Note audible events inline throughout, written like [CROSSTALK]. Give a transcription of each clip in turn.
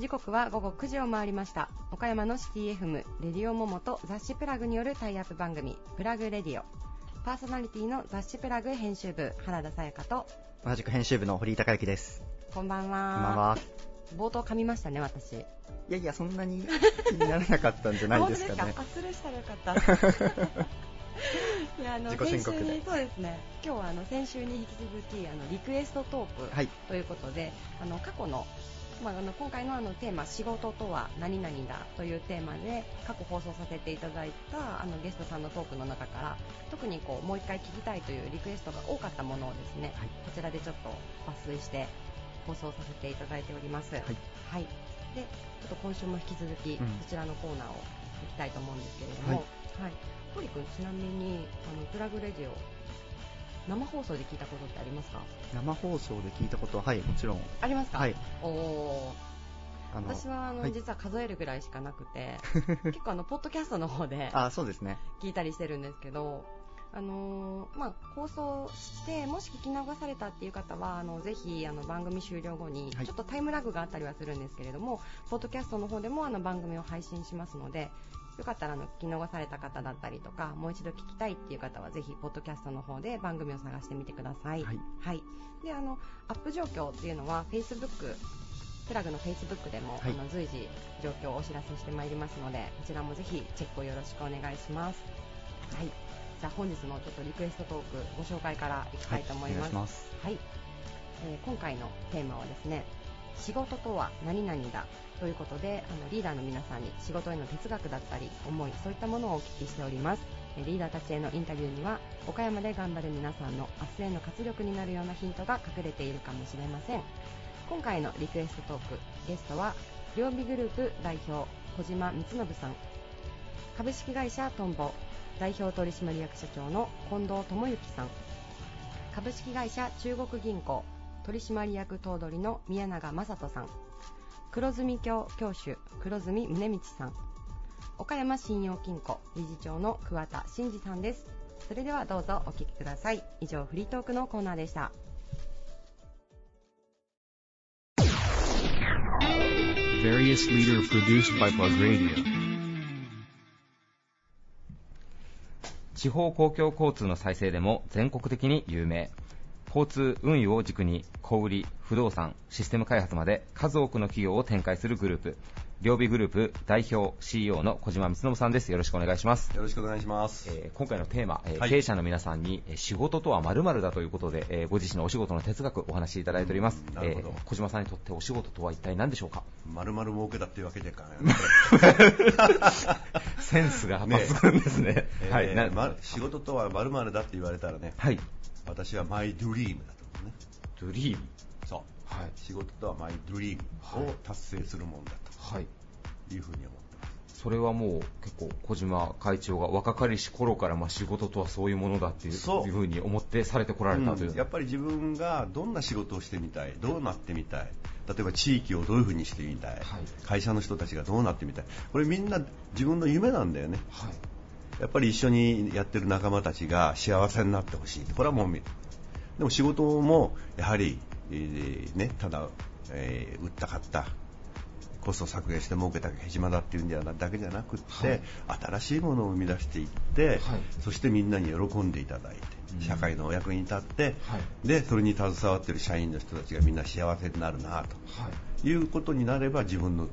時刻は午後9時を回りました。岡山のシティ FM レディオモモと雑誌プラグによるタイアップ番組プラグレディオ。パーソナリティの雑誌プラグ編集部原田さやかと。同じく編集部の堀井孝之です。こんばんは。こんばんは。冒頭噛みましたね私。いやいや、そんなに気にならなかったんじゃないですかね。[LAUGHS] あスルーしたらよかったいやあの先週にそうですね。今日はあの先週に引き続きあのリクエストトークはい。ということで、あの過去の、まあ、あの今回のあのテーマ「仕事とは何々だ」というテーマで過去放送させていただいたあのゲストさんのトークの中から特にこうもう一回聞きたいというリクエストが多かったものをですね、はい。こちらでちょっと抜粋して放送させていただいております。はい。はい、でちょっと今週も引き続き、うん。そちらのコーナーを行きたいと思うんですけれども、はい堀君、ちなみにあのプラグレディオ生放送で聞いたことってありますか？生放送で聞いたことは、はい、もちろん。ありますか、はい。おーあの、私はあの、はい実は数えるぐらいしかなくて [LAUGHS] 結構あのポッドキャストの方であ、そうですね。聞いたりしてるんですけど、あのーまあ、放送してもし聞き逃されたっていう方はあのぜひあの番組終了後にはいちょっとタイムラグがあったりはするんですけれども、ポッドキャストの方でもあの番組を配信しますのでよかったらあの聞き逃された方だったりとかもう一度聞きたいっていう方はぜひポッドキャストの方で番組を探してみてください。はい。はい、であのアップ状況っていうのは Facebook プラグの Facebook でも、はいあの随時状況をお知らせしてまいりますのでこちらもぜひチェックをよろしくお願いします。はい、じゃあ本日のちょっとリクエストトークご紹介からいきたいと思います。はい、えー今回のテーマはですね仕事とは何々だということであのリーダーの皆さんに仕事への哲学だったり思いそういったものをお聞きしております。リーダーたちへのインタビューには岡山で頑張る皆さんの明日への活力になるようなヒントが隠れているかもしれません。今回のリクエストトークゲストは両備グループ代表小島光信さん。株式会社トンボ代表取締役社長の近藤智之さん。株式会社中国銀行取締役頭取の宮永正人さん。黒住教教主黒住宗道さん。岡山信用金庫理事長の桑田真二さんです。それではどうぞお聞きください。以上フリートークのコーナーでした。Various leader produced by Plug Radio. 地方公共交通の再生でも全国的に有名。交通運輸を軸に小売不動産システム開発まで数多くの企業を展開するグループ。両備グループ代表 CEO の小島光信さんです。よろしくお願いします。よろしくお願いします。えー今回のテーマ、えーはい。経営者の皆さんにえー仕事とは〇〇だということで、えーご自身のお仕事の哲学お話しいただいております、うんなるほど。えー小島さんにとってお仕事とは一体何でしょうか？まるまる儲けだっていうわけでか。[LAUGHS] センスが抜群ですね。はい、なえーま仕事とはまるまるだって言われたらね、はい私はマイドリームだと思うね。ドリームそう。はい。仕事とはマイドリームを達成するもんだはい。というふうに思ってます。それはもう結構小島会長が若かりし頃からまあ仕事とはそういうものだっていう。いうふうに思ってされてこられたという、うん。やっぱり自分がどんな仕事をしてみたい、どうなってみたい、例えば地域をどういうふうにしてみたい、はい。会社の人たちがどうなってみたい、これみんな自分の夢なんだよね。はいやっぱり一緒にやってる仲間たちが幸せになってほしい。これはもうみ、でも仕事もやはり、えーね、ただ、えー売った買った、コスト削減して儲けたけ島だっていうんじゃなだけじゃなくって、新しいものを生み出していって、はい。そしてみんなに喜んでいただいて、うん。社会のお役に立って、はい。で、それに携わってる社員の人たちがみんな幸せになるなはい。ということになれば自分の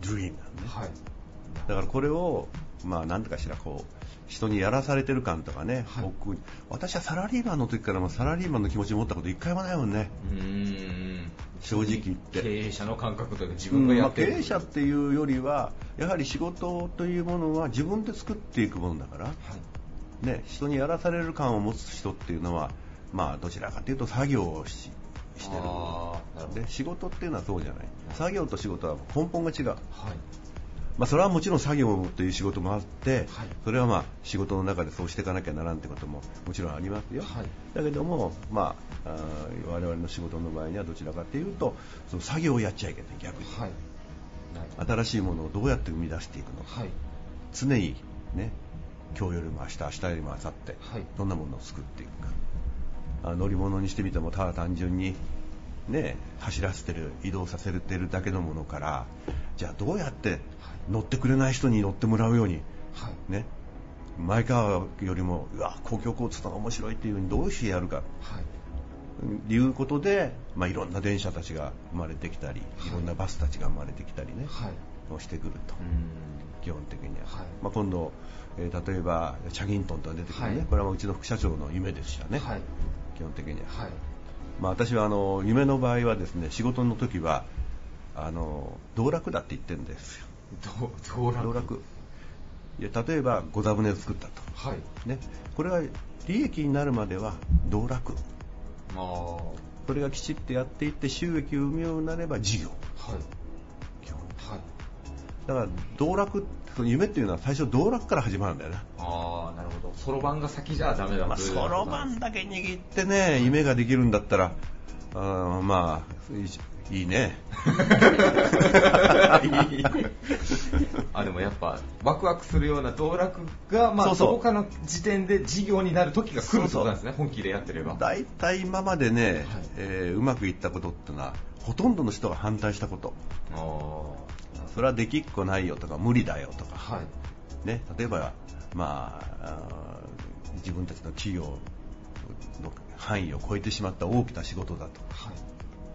ドリームなんね。はいだからこれを、まあ、なんとかしらこう人にやらされてる感とかね、はい。僕私はサラリーマンの時からもサラリーマンの気持ち持ったこと一回もないもんね、うーん。正直言って。経営者の感覚というか自うんまあ、分がやってる、経営者っていうよりはやはり仕事というものは自分で作っていくものだから、はい。ね、人にやらされる感を持つ人っていうのは、まあ、どちらかというと作業をししてる。で仕事っていうのはそうじゃない。作業と仕事は根本が違う、はいまあ、それはもちろん作業という仕事もあって、はい。それはまあ仕事の中でそうしていかなきゃならんってことももちろんありますよ、はい。だけども、まあ、あー我々の仕事の場合にはどちらかというとその作業をやっちゃいけない逆に、はい。新しいものをどうやって生み出していくのか。はい。常にね今日よりも明日明日よりも明後日、はい。どんなものを作っていくか。あ乗り物にしてみてもただ単純にね走らせてる移動させてるだけのものからじゃあどうやって乗ってくれない人に乗ってもらうように。はい。ね。前川よりもうわ公共交通の方が面白いっていうふうにどうしてやるか。はい。いうことで、まあ、いろんな電車たちが生まれてきたり、はい。い、ろんなバスたちが生まれてきたりね、はい。をしてくると、うん。基本的には、はい。まあ、今度、えー例えばチャギントンとか出てくるね、はい。これはうちの副社長の夢でしたね、はい。基本的には、はい。まあ、私はあの夢の場合はですね仕事の時はあの道楽だって言ってるんですよ。ど道楽？道楽いや例えばご座船を作ったと、はい。ね、これは利益になるまでは道楽。ああはそれがきちっとやっていって収益を生むようになれば事業。い。基本。はい。だから道楽その夢っていうのは最初道楽から始まるんだよな。ああなるほど。そろばんが先じゃダメだそろばんだけ握ってね、夢ができるんだったら、あーまあ、いいね。[LAUGHS] あでもやっぱワクワクするような道楽が、まあ、そうそう。どこかの時点で事業になる時が来るってことなんですね本気でやってれば。大体今までね、はい。えーうまくいったことってのは、ほとんどの人が反対したこと。ああそれはできっこないよとか、無理だよとか、はい。ね、例えば、まあ、自分たちの企業の範囲を超えてしまった大きな仕事だと。は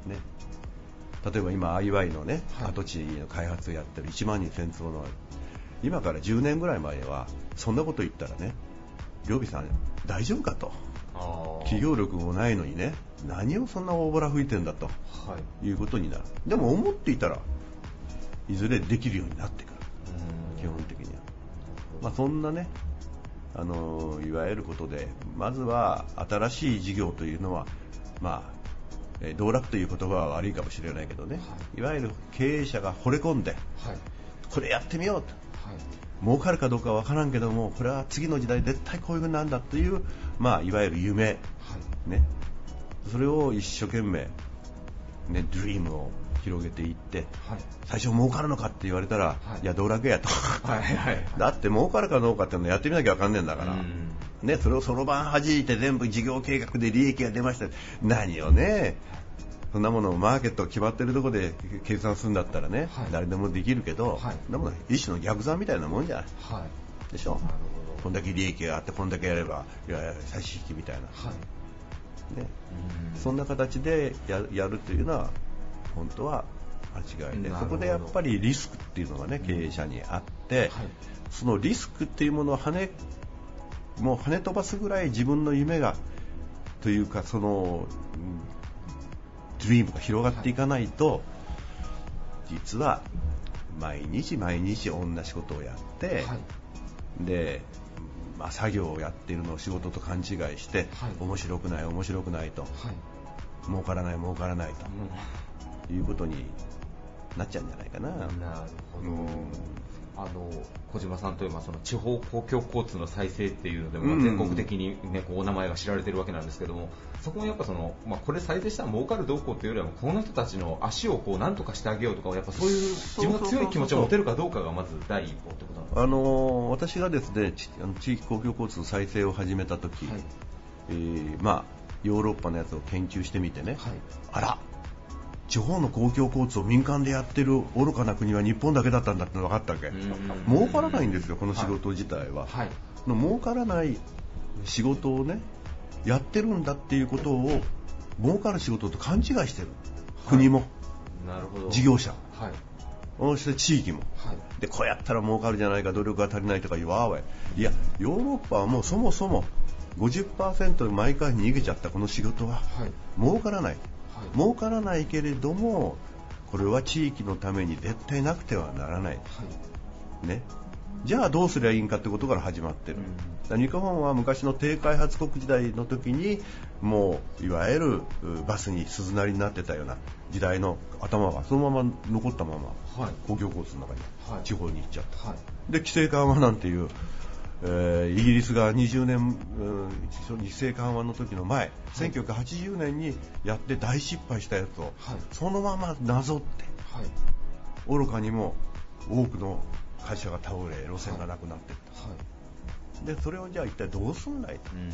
い。ね、例えば今 IY のね、はい。跡地の開発をやってる1万人戦争の今から10年ぐらい前はそんなこと言ったらね両備さん大丈夫かと。企業力もないのにね何をそんな大ボラ吹いてんだと。はい。いうことになる。でも思っていたらいずれできるようになってくる。基本的には、まあ、そんなねあのいわゆることでまずは新しい事業というのはまあえー道楽という言葉は悪いかもしれないけどね、、はい。わゆる経営者が惚れ込んではい。これやってみようと。はい。儲かるかどうかわからんけどもこれは次の時代絶対こういう風になんだという、まあ、いわゆる夢、はい。ね、それを一生懸命、ね、ドリームを広げていってはい。最初儲かるのかって言われたら、はい。い、や道楽やと。はいはいだって儲かるかどうかっていうのやってみなきゃわかんねえんだから、うんね、それをそろばん弾いて全部事業計画で利益が出ました。何をねそんなものをマーケット決まってるところで計算するんだったらね、はい。誰でもできるけど、はい。そんなもの一種の逆算みたいなもんじゃない。はい。でしょ？こんだけ利益があってこんだけやればいやいや差し引きみたいな、はい。ね、うん。そんな形でややるというのは本当は間違いで。そこでやっぱりリスクっていうのがね経営者にあって、はい。そのリスクっていうものを跳ねもう跳ね飛ばすぐらい自分の夢がというかそのうんドリームが広がっていかないと、実は毎日毎日同じことをやって、はい。で、まあ、作業をやっているのを仕事と勘違いして、はい。面白くない面白くないとはい。儲からない儲からないということになっちゃうんじゃないかな。なるほど、うんあの小島さんといえばその地方公共交通の再生っていうのでもうん。全国的に、ね、こうお名前が知られてるわけなんですけどもそこもやっぱその、まあ、これ再生したら儲かるどうこうっていうよりはこの人たちの足をこう何とかしてあげようとかやっぱそういう自分が強い気持ちを持てるかどうかがまず第一歩ってことなんですか？あのー私がですねちあの地域公共交通再生を始めた時、はい。えーまあ、ヨーロッパのやつを研究してみてね、はい。あら地方の公共交通を民間でやってる愚かな国は日本だけだったんだって分かったわけ。うん。儲からないんですよこの仕事自体は、はい。の儲からない仕事をねやってるんだっていうことを儲かる仕事と勘違いしてる、国も。なるほど。事業者。はい。そして地域も。はい。でこうやったら儲かるじゃないか努力が足りないとか言わーわい。いやヨーロッパはもうそもそも50%毎回逃げちゃったこの仕事は。はい。儲からないはい儲からないけれどもこれは地域のために絶対なくてはならない。はい。ね。じゃあどうすりゃいいんかってことから始まってる、うん。日本は昔の低開発国時代の時にもういわゆるうバスに鈴なりになってたような時代の頭がそのまま残ったままはい。公共交通の中にはい。地方に行っちゃった、はい。で規制緩和なんていう、えーイギリスが20年、うんその規制緩和の時の前、1980年にやって大失敗したやつを、はい。そのままなぞってはい。愚かにも多くの会社が倒れ路線がなくなっていった、はい。でそれをじゃあ一体どうすんないと。うん。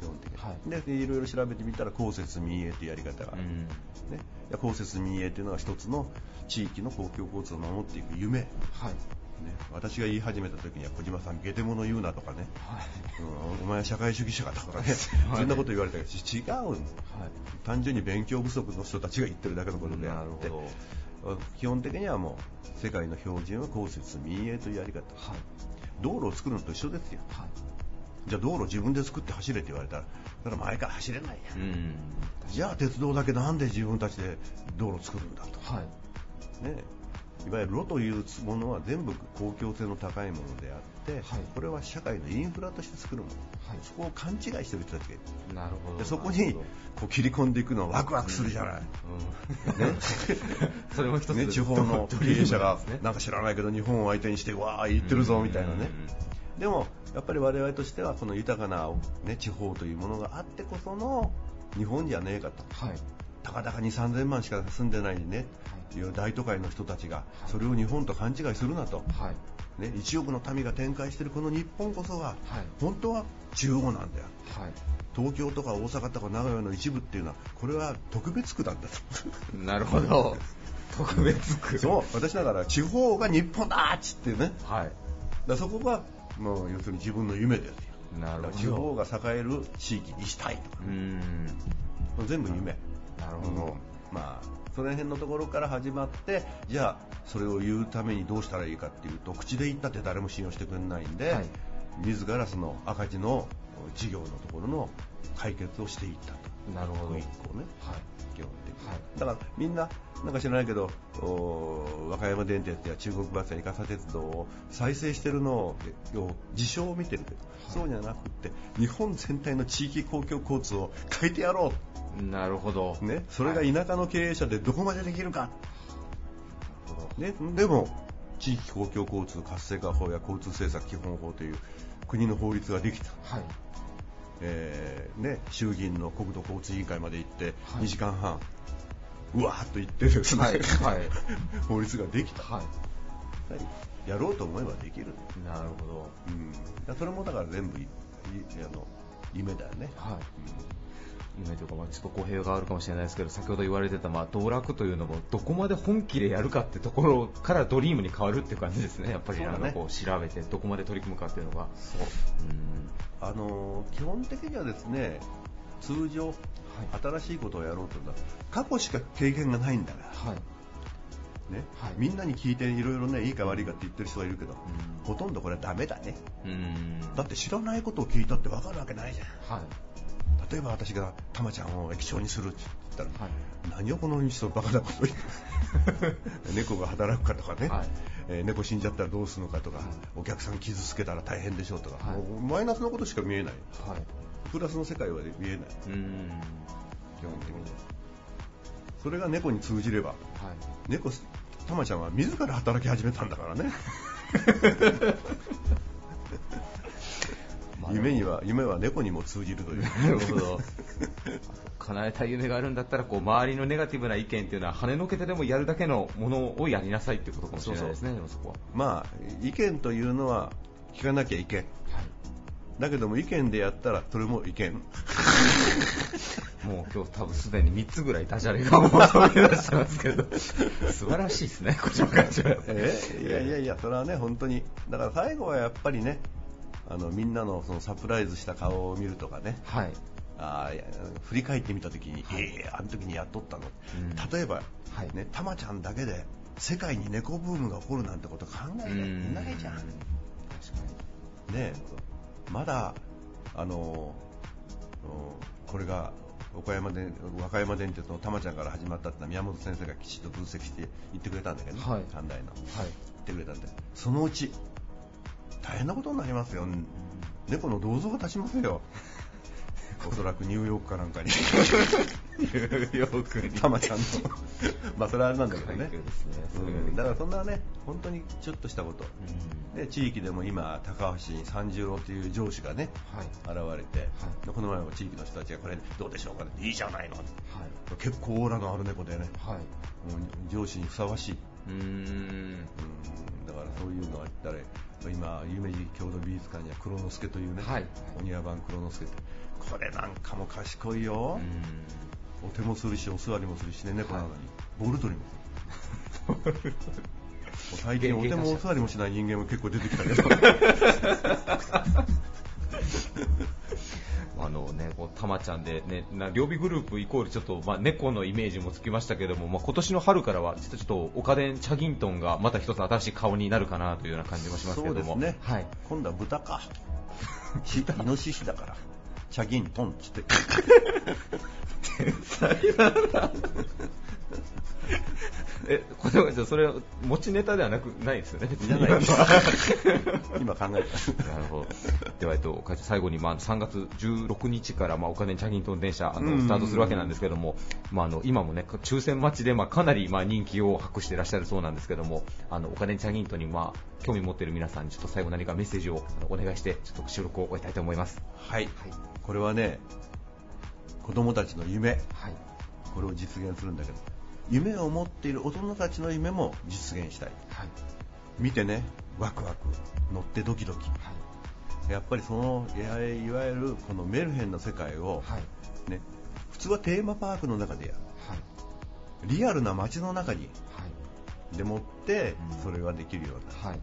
基本的に、はい。でいろいろ調べてみたら公設民営というやり方がある、うん。ね、公設民営というのは一つの地域の公共交通を守っていく夢、ね、はい私が言い始めた時には小島さんゲテモノ言うなとかね、はい。うんお前は社会主義者かとか [LAUGHS] ね。そんなこと言われたけど違うはい。単純に勉強不足の人たちが言ってるだけのことであって。基本的にはもう世界の標準は公設民営というやり方。はい。道路を作るのと一緒ですよ。はい。じゃあ道路自分で作って走れって言われたらだから前から走れないや。ん。うんじゃあ鉄道だけなんで自分たちで道路を作るんだと、はい。ね、いわゆる路というものは全部公共性の高いものであって、はい。これは社会のインフラとして作るもの、はい。そこを勘違いしてる人たちがいる。なるほど。でそこにこう切り込んでいくのはワクワクするじゃない、うん。[LAUGHS] それも一つね、地方の経営者がなんか知らないけど日本を相手にしてわー言ってるぞみたいなね。でもやっぱり我々としてはこの豊かな、ね、地方というものがあってこその日本じゃねえかと。はい。たかだか2、3000万しか住んでないね、いや大都会の人たちがそれを日本と勘違いするなと、はい。ね、1億の民が展開しているこの日本こそがはい。本当は中央なんだよ。はい。東京とか大阪とか名古屋の一部っていうのはこれは特別区なんだと [LAUGHS] なるほど。特別区。そう。私だから地方が日本だっつってね。はい。らそこがもう要するに自分の夢ですよ。なるほど。地方が栄える地域にしたいとかうーん全部夢。なるほど、うんまあその辺のところから始まってじゃあそれを言うためにどうしたらいいかっていうと口で言ったって誰も信用してくれないんで、はい。自らその赤字の事業のところの解決をしていったと。なるほど。ね。はい。基本的に、はい。だからみんななんか知らないけどお和歌山電鉄や中国バスや伊笠鉄道を再生してるのを事象を見てる。けど、そうじゃなくって日本全体の地域公共交通を変えてやろなるほど。う、ね、それが田舎の経営者でどこまでできるか、ね、でも地域公共交通活性化法や交通政策基本法という国の法律ができた、はい。えーね、衆議院の国土交通委員会まで行ってはい。2時間半、うわーっと言ってですね、はいはい。[LAUGHS] 法律ができた、はい。やろうと思えばできる、なるほど。うん、それもだから全部いいあの夢だよね、はい夢とか、まあ、ちょっと語弊があるかもしれないですけど先ほど言われてた、まあ、道楽というのもどこまで本気でやるかってところからドリームに変わるっていう感じですね。やっぱりこう調べてどこまで取り組むかっていうのが。そう。あの基本的にはですね通常、はい。新しいことをやろうというのは過去しか経験がないんだから、はい。ね。はい。みんなに聞いていろいろねいいか悪いかって言ってる人がいるけど、ん。ほとんどこれはダメだね。うん。だって知らないことを聞いたって分かるわけないじゃん。はい例えば私がタマちゃんを液晶にするって言ったら、はい。何をこの人バカなこと言って [LAUGHS] 猫が働くかとかね、はい。えー猫死んじゃったらどうするのかとか、はい。お客さん傷つけたら大変でしょうとか、はい。マイナスのことしか見えない。はい。プラスの世界は見えない。うん。基本的に。それが猫に通じればはい。猫タマちゃんは自ら働き始めたんだからね。ま [LAUGHS] あ夢には夢は猫にも通じるという。なるほど。[LAUGHS] 叶えたい夢があるんだったらこう周りのネガティブな意見っていうのは跳ねのけてでもやるだけのものをやりなさいってことかもしれないですねでもそこは。まあ意見というのは聞かなきゃいけん。はいだけども意見でやったらそれも意見。[LAUGHS] もう今日多分すでに3つぐらいダジャレがもう飛び出してますけど。[LAUGHS] 素晴らしいですね、小島会長。えいやいやいやそれはね本当に。だから最後はやっぱりねあのみんなのそのサプライズした顔を見るとかね。はい。あ振り返ってみた時に、はい。ええあの時にやっとったの、うん。例えば、はい。ね、たまちゃんだけで世界に猫ブームが起こるなんてこと考えてないじゃん、確かねまだあのうんこれが岡山で和歌山電鉄のたまちゃんから始まったってのは宮本先生がきちっと分析して言ってくれたんだけどね、はい。短大のに。はい。言ってくれたんでそのうち大変なことになりますよ、猫の銅像が立ちますよ。[LAUGHS] おそらくニューヨークかなんかに。ニューヨークに。たまちゃんの。まあそれはあれなんだけどね。ね。うん。だからそんなね本当にちょっとしたこと。うん。で地域でも今高橋三十郎という上司がねはい。現れて、はい。でこの前も地域の人たちがこれどうでしょうかねいいじゃないのはい。結構オーラのある猫でね。はい。上司にふさわしいうーん。うん。だからそういうのがあったら今夢二郷土美術館には黒之助というね、はい。お庭番黒之助って。これなんかも賢いよ、うお手もするしお座りもするしね猫なのに、ボール取りも [LAUGHS] 最近お手もお座りもしない人間も結構出てきたけど [LAUGHS] たまちゃんで、ね、な両備グループイコールちょっと、まあ、猫のイメージもつきましたけども、まあ、今年の春からはちょっとオカデン・チャギントンがまた一つ新しい顔になるかなというような感じもしますけども。ね、はい、今度は豚か。し [LAUGHS] イノシシだから。チャギントンっつって。え [LAUGHS] これはじゃあそれは持ちネタではなくないですよね、じゃないです。今考えた。なるほど。では、えっと、会長最後に、まあ、3月16日から、まあ、お金チャギントン電車、あの、スタートするわけなんですけども、まあ、あの、今もね、抽選待ちで、まあ、かなり、まあ、人気を博していらっしゃるそうなんですけども、あの、お金チャギントンに、まあ、興味持っている皆さんに、ちょっと最後何かメッセージをお願いして、ちょっと収録を終えたいと思います。はい、これはね子供たちの夢。はい。これを実現するんだけど夢を持っている大人たちの夢も実現したいはい。見てねワクワク乗ってドキドキやっぱりそのいわゆるこのメルヘンの世界を、はい。ね、普通はテーマパークの中でやるはい。リアルな街の中にはい。でもってうんそれができるような、はい。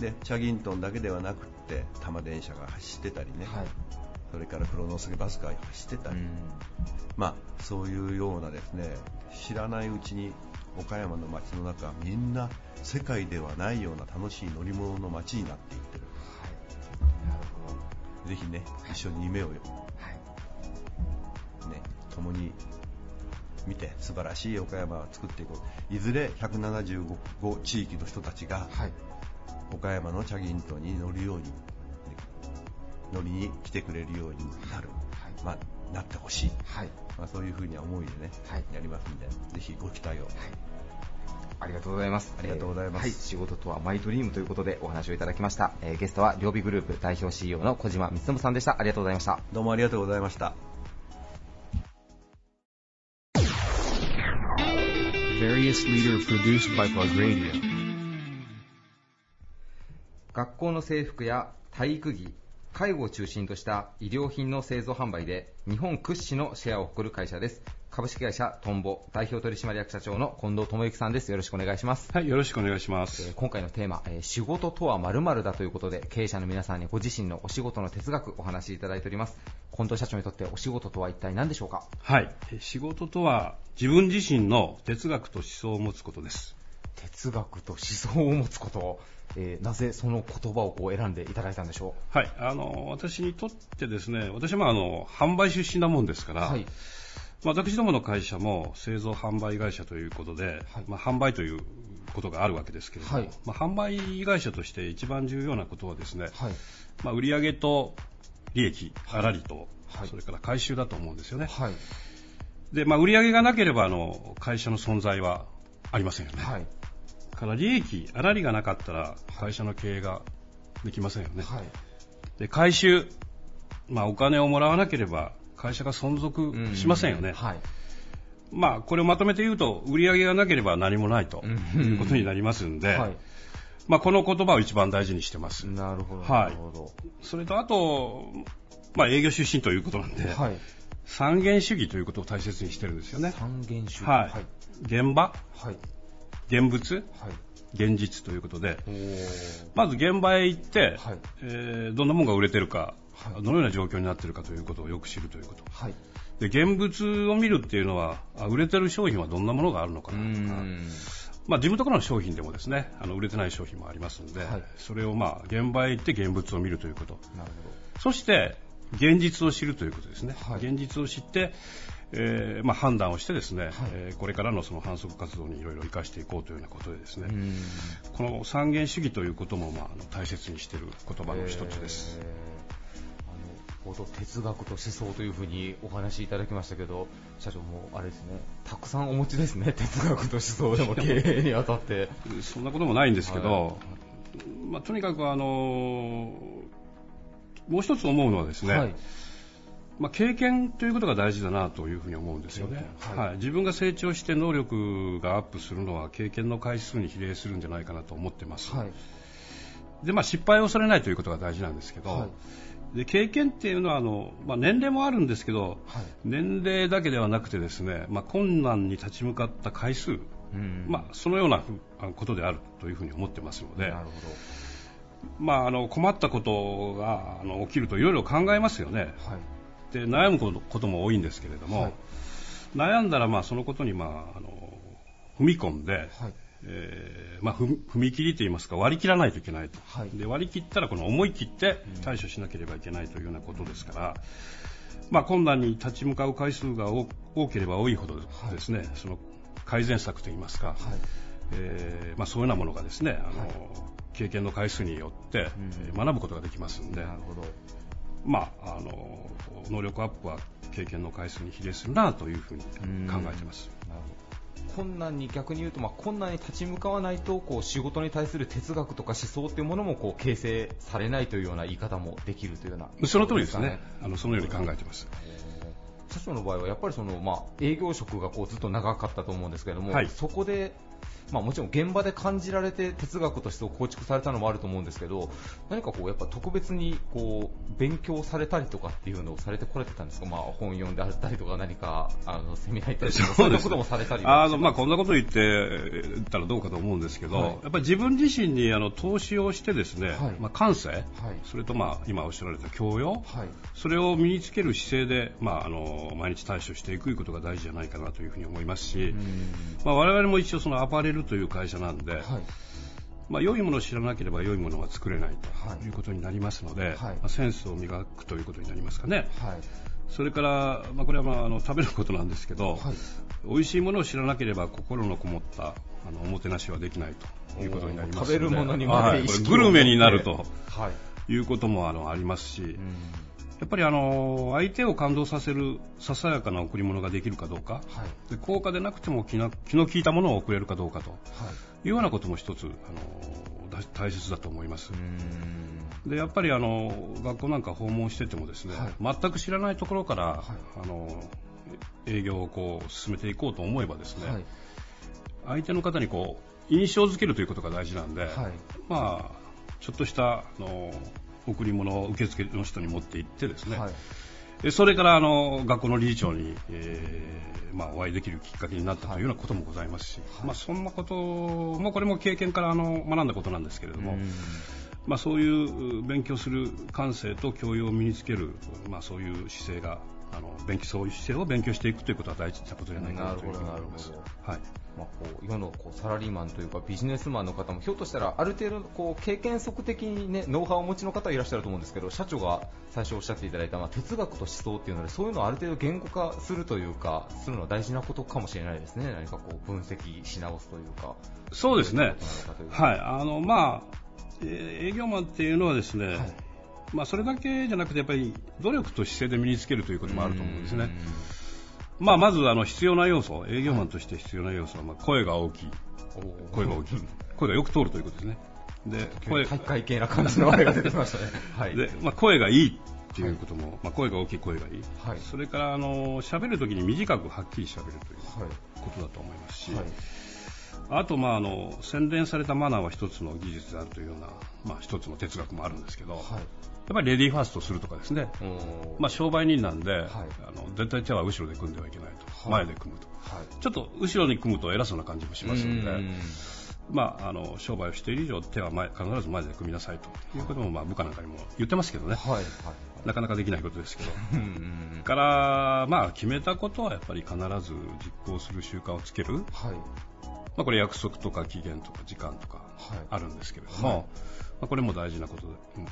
でチャギントンだけではなくって多摩電車が走ってたりね、はい。それから黒之助バスが走ってたり、うん。まあ、そういうようなですね知らないうちに岡山の街の中はみんな世界ではないような楽しい乗り物の街になっていってるなるほど。ぜひね一緒に夢をねはい。共に見て素晴らしい岡山を作っていこういずれ175地域の人たちがはい。岡山のチャギントンに乗るようにね乗りに来てくれるようになる、はいまあ、なってほしい、はい。まあ、そういうふうに思いでね、はいやりますんでぜひご期待を。ありがとうございます。ありがとうございますえーはい、仕事とはマイドリームということでお話をいただきました。えーゲストは両備グループ代表 CEO の小島光信さんでした。ありがとうございました。どうもありがとうございました。Various leader produced by Plug Radio. 学校の制服や体育着、介護を中心とした医療品の製造販売で日本屈指のシェアを誇る会社です。株式会社トンボ代表取締役社長の近藤智之さんです。よろしくお願いします。はい、よろしくお願いしまえーす。今回のテーマ、えー仕事とは〇〇だということで経営者の皆さんにご自身のお仕事の哲学お話しいただいております近藤社長にとってお仕事とは一体何でしょうか？はい、え仕事とは自分自身の哲学と思想を持つことです。哲学と思想を持つこと、えーなぜその言葉をこう選んでいただいたんでしょはい、あの私にとってですね、私もあの販売出身なもんですから、うはい。まあ私どもの会社も製造販売会社ということで、はい。まあ、販売ということがあるわけですけれども、はい。まあ、販売会社として一番重要なことはですね、はい。まあ、売上と利益、粗利と、はい。それから回収だと思うんですよね。はい。で、まあ、売上がなければあの会社の存在はありませんよね。はいから利益、粗利がなかったら会社の経営ができませんよね。はい。で回収、まあ、お金をもらわなければ会社が存続しませんよね。はい。まあ、これをまとめて言うと、売上がなければ何もないとうん。いうことになりますんで、はい。まあ、この言葉を一番大事にしてます。なるほどはい。なるほど。それとあと、まあ、営業出身ということなんで、はい。三元主義ということを大切にしてるんですよね。三元主義。はい。はい。現場、はい現物、はい。現実ということで、まず現場へ行って、はい。えーどんなものが売れてるか、はい。どのような状況になっているかということをよく知るということ。はい。で、現物を見るっていうのは、あ売れてる商品はどんなものがあるのかうなとか、ん。まあ、自分ところの商品でもですね、あの売れてない商品もありますので、はい。それをまあ現場へ行って現物を見るということ。なるそして、現実を知るということですね。はい。現実を知って、えーまあ、判断をしてですね、はい。えーこれからのその反則活動にいろいろ生かしていこうというようなことでですね、この三元主義ということも、まあ、大切にしている言葉の一つです。えーあの冒頭哲学と思想というふうにお話しいただきましたけど社長もあれですねたくさんお持ちですね哲学と思想でも経営にあたって。そんなこともないんですけど、はまあ、とにかくあのもう一つ思うのはですね、はいまあ、経験ということが大事だなというふうに思うんですよね、はい。はい。自分が成長して能力がアップするのは経験の回数に比例するんじゃないかなと思ってます、はい。でまあ、失敗を恐れないということが大事なんですけど、はい。で経験っていうのはあの、まあ、年齢もあるんですけど、はい。年齢だけではなくてですね、まあ、困難に立ち向かった回数、うん。まあ、そのようなことであるというふうに思ってますのでなるほまあ、あの困ったことがあの起きるといろいろ考えますよね。どはいで悩むことも多いんですけれども、はい。悩んだらまあそのことに、まあ、あの踏み込んで、はい。えーまあ、踏み切りといいますか割り切らないといけないと、はい。で割り切ったらこの思い切って対処しなければいけないというようなことですから、まあ、困難に立ち向かう回数が多多ければ多いほどですね、その改善策といいますか、はい。えーまあ、そういうようなものがですねあの、はい。経験の回数によって、学ぶことができますんで、なるほどまあ、あの能力アップは経験の回数に比例するなというふうに考えてます。困難に逆に言うと、まあ、困難に立ち向かわないとこう仕事に対する哲学とか思想っていうものもこう形成されないというような言い方もできるというようなその通りですかね。あのそのように考えてます。社長の場合はやっぱりその、まあ、営業職がこうずっと長かったと思うんですけれども、はいそこで、まあ、もちろん現場で感じられて哲学として構築されたのもあると思うんですけど何かこうやっぱ特別にこう勉強されたりとかっていうのをされてこられてたんですか、まあ、本読んであったりとか何かあのセミナー行ったりとかそういったこともされたりはあのまあ、こんなこと言ってたらどうかと思うんですけど、はい。やっぱり自分自身にあの投資をしてですね、はい。まあ、感性、はい。それとまあ今おっしゃられた教養、はい。それを身につける姿勢で、まあ、あの毎日対処していくことが大事じゃないかなというふうに思いますし、まあ、我々も一応そのアパレルという会社なんで、はい。まあ、良いものを知らなければ良いものは作れないはい。ということになりますので、はい。まあ、センスを磨くということになりますかね。はい。それから、まあ、これはまああの食べることなんですけど、はい。美味しいものを知らなければ心のこもったあのおもてなしはできないということになりますので食べるものにまではい。グルメになるとはい。いうこともあのありますし、うんやっぱりあの相手を感動させるささやかな贈り物ができるかどうか、はい。で高価でなくても気の利いたものを贈れるかどうかと。はい。いうようなことも一つあのだ大切だと思います。うん。でやっぱりあの学校なんか訪問しててもですね、はい。全く知らないところから、い。あの営業をこう進めていこうと思えばですね、はい。相手の方にこう印象づけるということが大事なんで、はい。まあちょっとしたあの贈り物を受付の人に持って行ってですね、はい。でそれからあの学校の理事長に、えーまあ、お会いできるきっかけになったというようなこともございますし、まあ、そんなこともこれも経験からあの学んだことなんですけれども、うん。まあ、そういう勉強する感性と教養を身につける、まあ、そういう姿勢があの勉強そういう姿勢を勉強していくということは大事なことじゃないかなというふうに思います。なるほどなる。はい。まあ、こう世のこうサラリーマンというかビジネスマンの方もひょっとしたらある程度こう経験則的に、ね、ノウハウをお持ちの方いらっしゃると思うんですけど社長が最初おっしゃっていただいた、まあ、哲学と思想っていうのでそういうのをある程度言語化するというかするのは大事なことかもしれないですね。何かこう分析し直すというか。そうですね。はい、あのまあ、えー営業マンっていうのはですね、はいまあ、それだけじゃなくてやっぱり努力と姿勢で身につけるということもあると思うんですね。まあ、まずあの必要な要素、営業マンとして必要な要素は、まあ、声が大きい、声が大きい、声がよく通るということですね。で、声大会系な感じのあれが出てきましたね。[LAUGHS] はい。で、まあ、声がいいっていうことも、まあ、声が大きい、声がいい、はい。それからあの喋るときに短くはっきり喋るというはい。ことだと思いますし、はい。あと、まあ、あの洗練されたマナーは一つの技術であるというような、まあ、一つの哲学もあるんですけど、やっぱりレディーファーストするとかですね、まあ、商売人なんで、い。あの絶対手は後ろで組んではいけないと、前で組むと、はい。ちょっと後ろに組むと偉そうな感じもしますので、うん。まあ、あの商売をしている以上、手は前必ず前で組みなさいということも、まあ、部下なんかにも言ってますけどね、はいはい。なかなかできないことですけど。から、まあ、決めたことはやっぱり必ず実行する習慣をつける、まはい。あ、これ約束とか期限とか時間とか。はいあるんですけれども、はい。まあ、これも大事なこと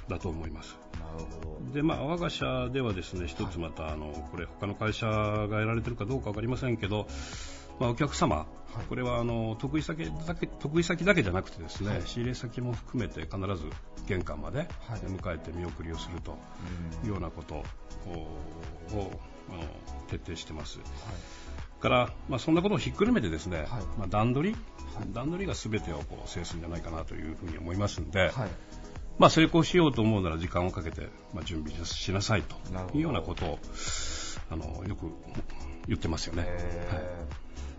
だと思います。なるほど。で、まあ、我が社ではですね、一つまた、あの、これ他の会社がやられてるかどうかわかりませんけど、まあ、お客様、これはあの得意先だけ得意先だけじゃなくてですね、仕入れ先も含めて必ず玄関まではい。迎えて見送りをするというようなことを徹底してます。から、まあ、そんなことをひっくるめてですね、はい。まあ、段取り、段取りが全てをこう制するんじゃないかなというふうに思いますんで、はい。まあ、成功しようと思うなら時間をかけて、まあ、準備しなさいというようなことをあのよく言ってますよね。え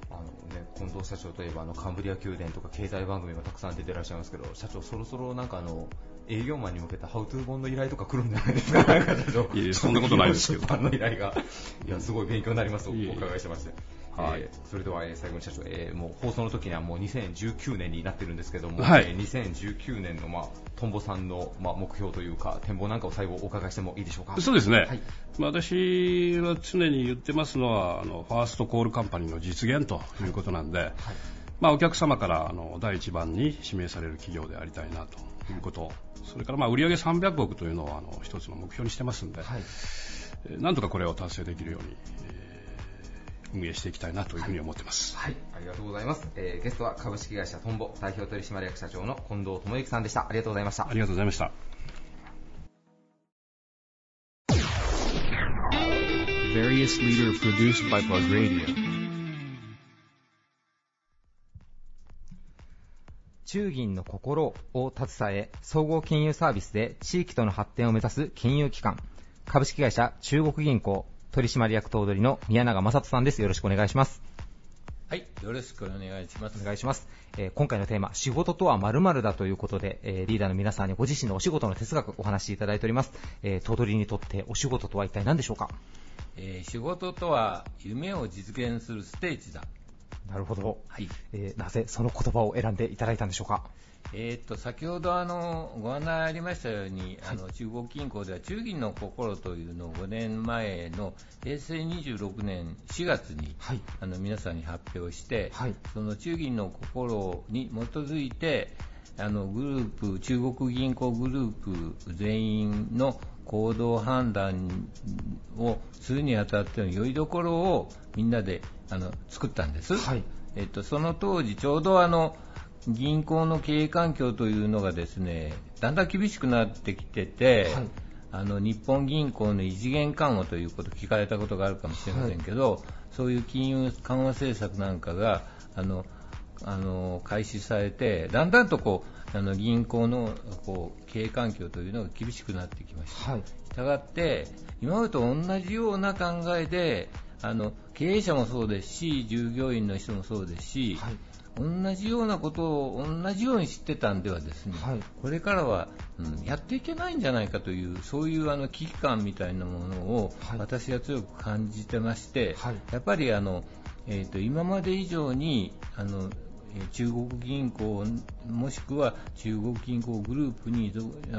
ー。あのね、近藤社長といえばあのカンブリア宮殿とか携帯番組もたくさん出てらっしゃいますけど社長、そろそろなんかあの営業マンに向けたハウトゥー本の依頼とか来るんじゃないですか、[LAUGHS] なんか社長いえいえそんなことないですけど。出版の依頼が、いやすごい勉強になりますとお伺いしてまして。はい。えーそれでは、えー最後に社長、えーもう放送の時にはもう2019年になってるんですけども、はい。えー2019年の、まあ、トンボさんの、まあ、目標というか展望なんかを最後お伺いしてもいいでしょうか？そうですね、はい。まあ私は常に言ってますのはあのファーストコールカンパニーの実現ということなんで、まあ、お客様からあの第一番に指名される企業でありたいなということ、それからまあ売上300億というのをあの一つの目標にしてますんで、はいえーなんとかこれを達成できるように、えー運営していきたいなというふうに思ってます。はい、ありがとうございます。えーゲストは株式会社トンボ代表取締役社長の近藤智之さんでした。ありがとうございましたあ。りがとうございました。Various leader produced by Plug Radio. 中銀の心を携え、総合金融サービスで地域との発展を目指す金融機関、株式会社中国銀行取締役頭取の宮永正人さんです。よろしくお願いします。はい、よろしくお願いします。お願いします。えー今回のテーマ、仕事とは〇〇だということで、えーリーダーの皆さんにご自身のお仕事の哲学お話しいただいております。えー頭取にとってお仕事とは一体何でしょうか？えー仕事とは夢を実現するステージだ。なるほど。はい。えーなぜその言葉を選んでいただいたんでしょうか？えーっと、先ほどあの、ご案内ありましたように、あの、中国銀行では中銀の心というのを5年前の平成26年4月に、はいあの、皆さんに発表して、はいその中銀の心に基づいて、あのグループ、中国銀行グループ全員の行動判断をするにあたっての良いどころをみんなであの作ったんです。はいえっと、その当時、ちょうどあの銀行の経営環境というのがですねだんだん厳しくなってきてて、はいあの日本銀行の異次元緩和ということを聞かれたことがあるかもしれませんけど、そういう金融緩和政策なんかがあのあの開始されて、だんだんとこうあの銀行のこう経営環境というのが厳しくなってきました。はい。したがって今までと同じような考えであの経営者もそうですし従業員の人もそうですし、はい同じようなことを同じように知ってたんではですね、はいこれからは、うんやっていけないんじゃないかというそういうあの危機感みたいなものをはい私は強く感じてまして、はいやっぱりあの、えー、と今まで以上にあのえー中国銀行もしくは中国銀行グループに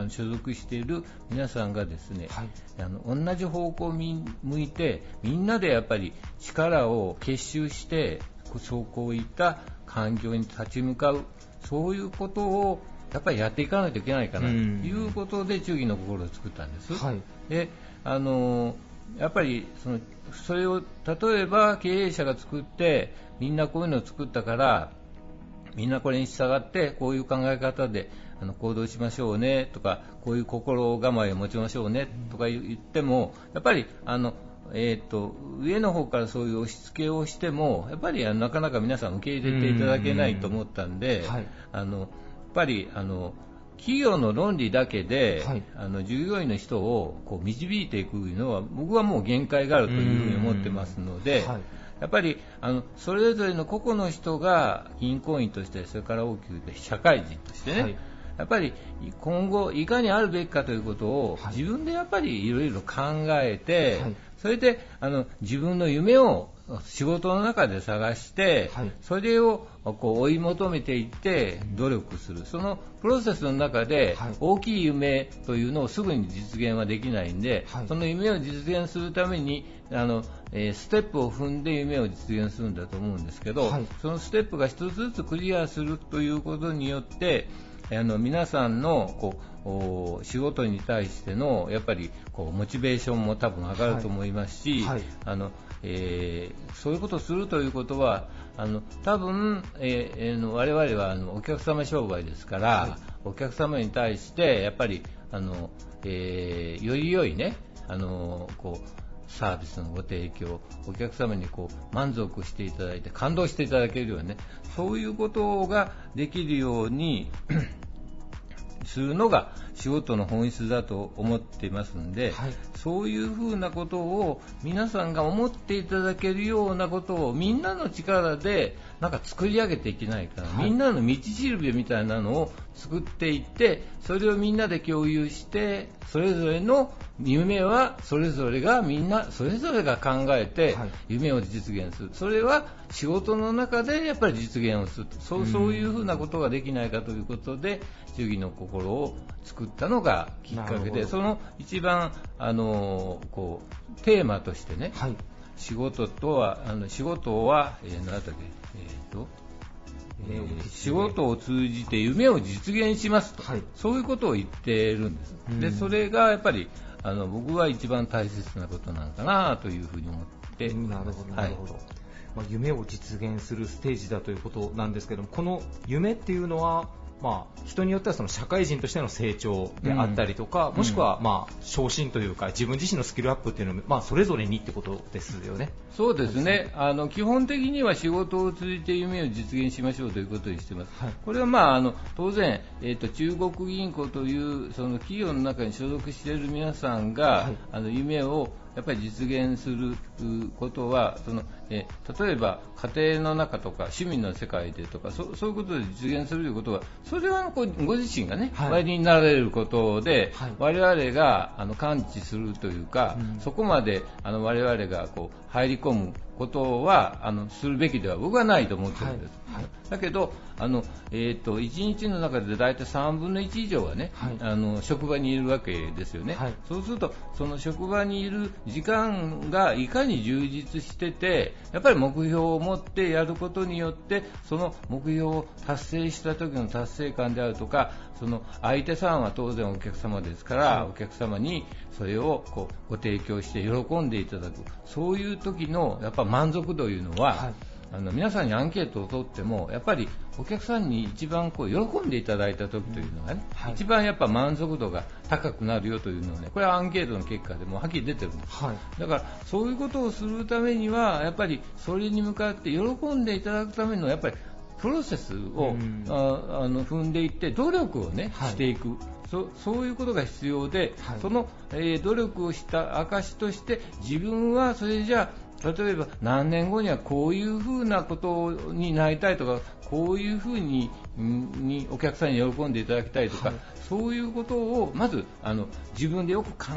所属している皆さんがですね、はい。あの同じ方向を見向いてみんなでやっぱり力を結集してこそうこういった環境に立ち向かうそういうことをやっぱりやっていかないといけないかなということで中銀の心を作ったんです。はい。であのやっぱりそのそれを例えば経営者が作ってみんなこういうのを作ったからみんなこれに従ってこういう考え方であの行動しましょうねとかこういう心構えを持ちましょうねとか言ってもやっぱりあの、えー、と上の方からそういう押し付けをしてもやっぱりなかなか皆さん受け入れていただけないと思ったんで、はい。あのやっぱりあの企業の論理だけで、はい。あの従業員の人をこう導いていくのは僕はもう限界があるというふうに思ってますので、はいやっぱりあのそれぞれの個々の人が銀行員としてそれから大きく言って社会人としてね、はい。やっぱり今後いかにあるべきかということをはい。自分でやっぱりいろいろ考えて、はい。それであの自分の夢を仕事の中で探して、はい。それをこう追い求めていって努力する、そのプロセスの中ではい。大きい夢というのをすぐに実現はできないんで、はい。その夢を実現するためにあの、えーステップを踏んで夢を実現するんだと思うんですけど、はい。そのステップが一つずつクリアするということによってあの皆さんのこうお仕事に対してのやっぱりこうモチベーションも多分上がると思いますし、はい。はい。あのえーそういうことをするということはあの多分、えーえーの我々はあのお客様商売ですから、お客様に対してやっぱりあの、えーより良いねあのこうサービスのご提供、お客様にこう満足していただいて感動していただけるようにね、そういうことができるように [CLEARS THROAT] するのが仕事の本質だと思っていますんで、はい。そういうふうなことを皆さんが思っていただけるようなことをみんなの力でなんか作り上げていけないかな、はい。みんなの道しるべみたいなのを作っていってそれをみんなで共有してそれぞれの夢はそれぞれがみんなそれぞれが考えてはい。夢を実現する、それは仕事の中でやっぱり実現をするそうそういうふうなことができないかということで忠義の心を作ったのがきっかけでその一番あのこうテーマとしてね、はい。仕事とはあの仕事は、えー、何だっけ、えーとえー仕事を通じて夢を実現しますと、はい。そういうことを言ってるんです、うん。でそれがやっぱりあの僕は一番大切なことなのかなというふうに思って。なるほど、なるほど。まあ、夢を実現するステージだということなんですけども、この夢っていうのは、まあ、人によってはその社会人としての成長であったりとか、うん。もしくは、まあ、昇進というか、自分自身のスキルアップっていうのも、まあ、それぞれにってことですよね。そうですね。あの基本的には仕事を通じて夢を実現しましょうということにしています、はい。これは、まあ、あの当然、えーと、中国銀行というその企業の中に所属している皆さんが、はい。あの夢をやっぱり実現するうことはその、えー例えば家庭の中とか趣味の世界でとかそそういうことで実現するということはそれはご自身がね、はい。おやりになられることで、はい。我々があの感知するというか、うん。そこまであの我々がこう入り込むことはあのするべきでは僕はないと思ってるんです。はいはい。だけどあの、えー、と1日の中で大体3分の1以上はね、はい。あの職場にいるわけですよね、はい。そうするとその職場にいる時間がいかに充実しててやっぱり目標を持ってやることによってその目標を達成した時の達成感であるとかその相手さんは当然お客様ですから、はい。お客様にそれをこうご提供して喜んでいただく。そういう時のやっぱ満足度というのは、はい。あの皆さんにアンケートを取ってもやっぱりお客さんに一番こう喜んでいただいた時というのがね、はい。一番やっぱ満足度が高くなるよというのをねこれはアンケートの結果でもはっきり出てるんです。はい。だからそういうことをするためにはやっぱりそれに向かって喜んでいただくためのやっぱりプロセスを、うん。ああの踏んでいって努力をね、はい。していく。そそういうことが必要で、はい。その、えー努力をした証として自分はそれじゃあ例えば何年後にはこういうふうなことになりたいとかこういうふうにんにお客さんに喜んでいただきたいとか、はい。そういうことをまずあの自分でよく考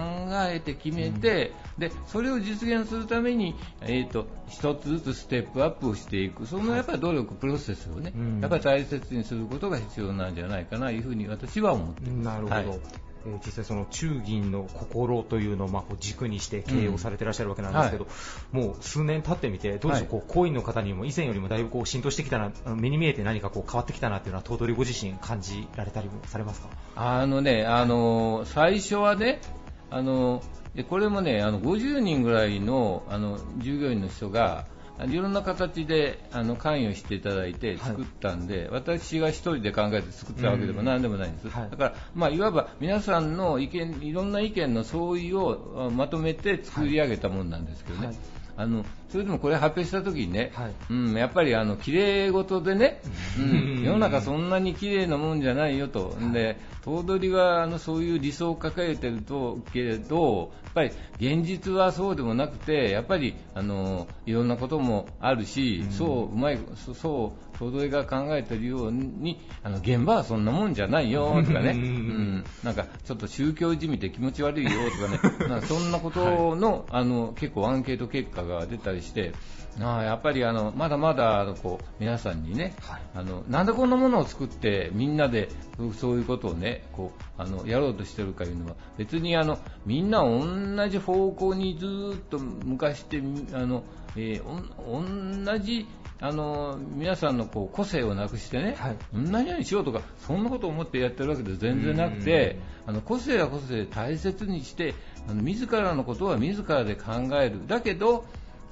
えて決めて、でそれを実現するために、えー、と一つずつステップアップをしていく。そのやっぱり努力、プロセスをね、うん。やっぱり大切にすることが必要なんじゃないかなというふうに私は思っています。なるほど、はいえー実際その中銀の心というのをまあこう軸にして経営をされてらっしゃるわけなんですけど、もう数年経ってみてどうでしょう、こう行員の方にも以前よりもだいぶこう浸透してきたな目に見えて何かこう変わってきたなっていうのは頭取ご自身感じられたりもされますか？あのね、あの最初はね、あのでこれもね、あの50人ぐらいのあの従業員の人が、いろんな形であの関与していただいて作ったんで、私が一人で考えて作ったわけでも何でもないんです、はい。だから、まあ、いわば皆さんの意見、いろんな意見の相違をあまとめて作り上げたものなんですけどね。はい。あのそれでもこれ発表した時にね、はい。うん、やっぱりあの綺麗事でね、うん、[LAUGHS] 世の中そんなに綺麗なもんじゃないよと、で頭取はあのそういう理想を抱えてるとけれど、やっぱり現実はそうでもなくて、やっぱりあのいろんなこともあるし、そううまいそそう頭取が考えてるようにあの現場はそんなもんじゃないよとかね、う [LAUGHS] んうん、なんかちょっと宗教じみて気持ち悪いよとかね、[LAUGHS] なんかそんなことの,、あの結構アンケート結果が出たりして、ああやっぱりあのまだまだあのこう皆さんにね、はい。あのなんでこんなものを作ってみんなでそういうことをねこうあのやろうとしてるかいうのは別にあのみんな同じ方向にずーっと向かしてあの、えー同じあの皆さんのこう個性をなくしてね、はい。同じようにしようとかそんなことを思ってやってるわけで全然なくてあの個性は個性で大切にしてあの自らのことは自らで考える。だけど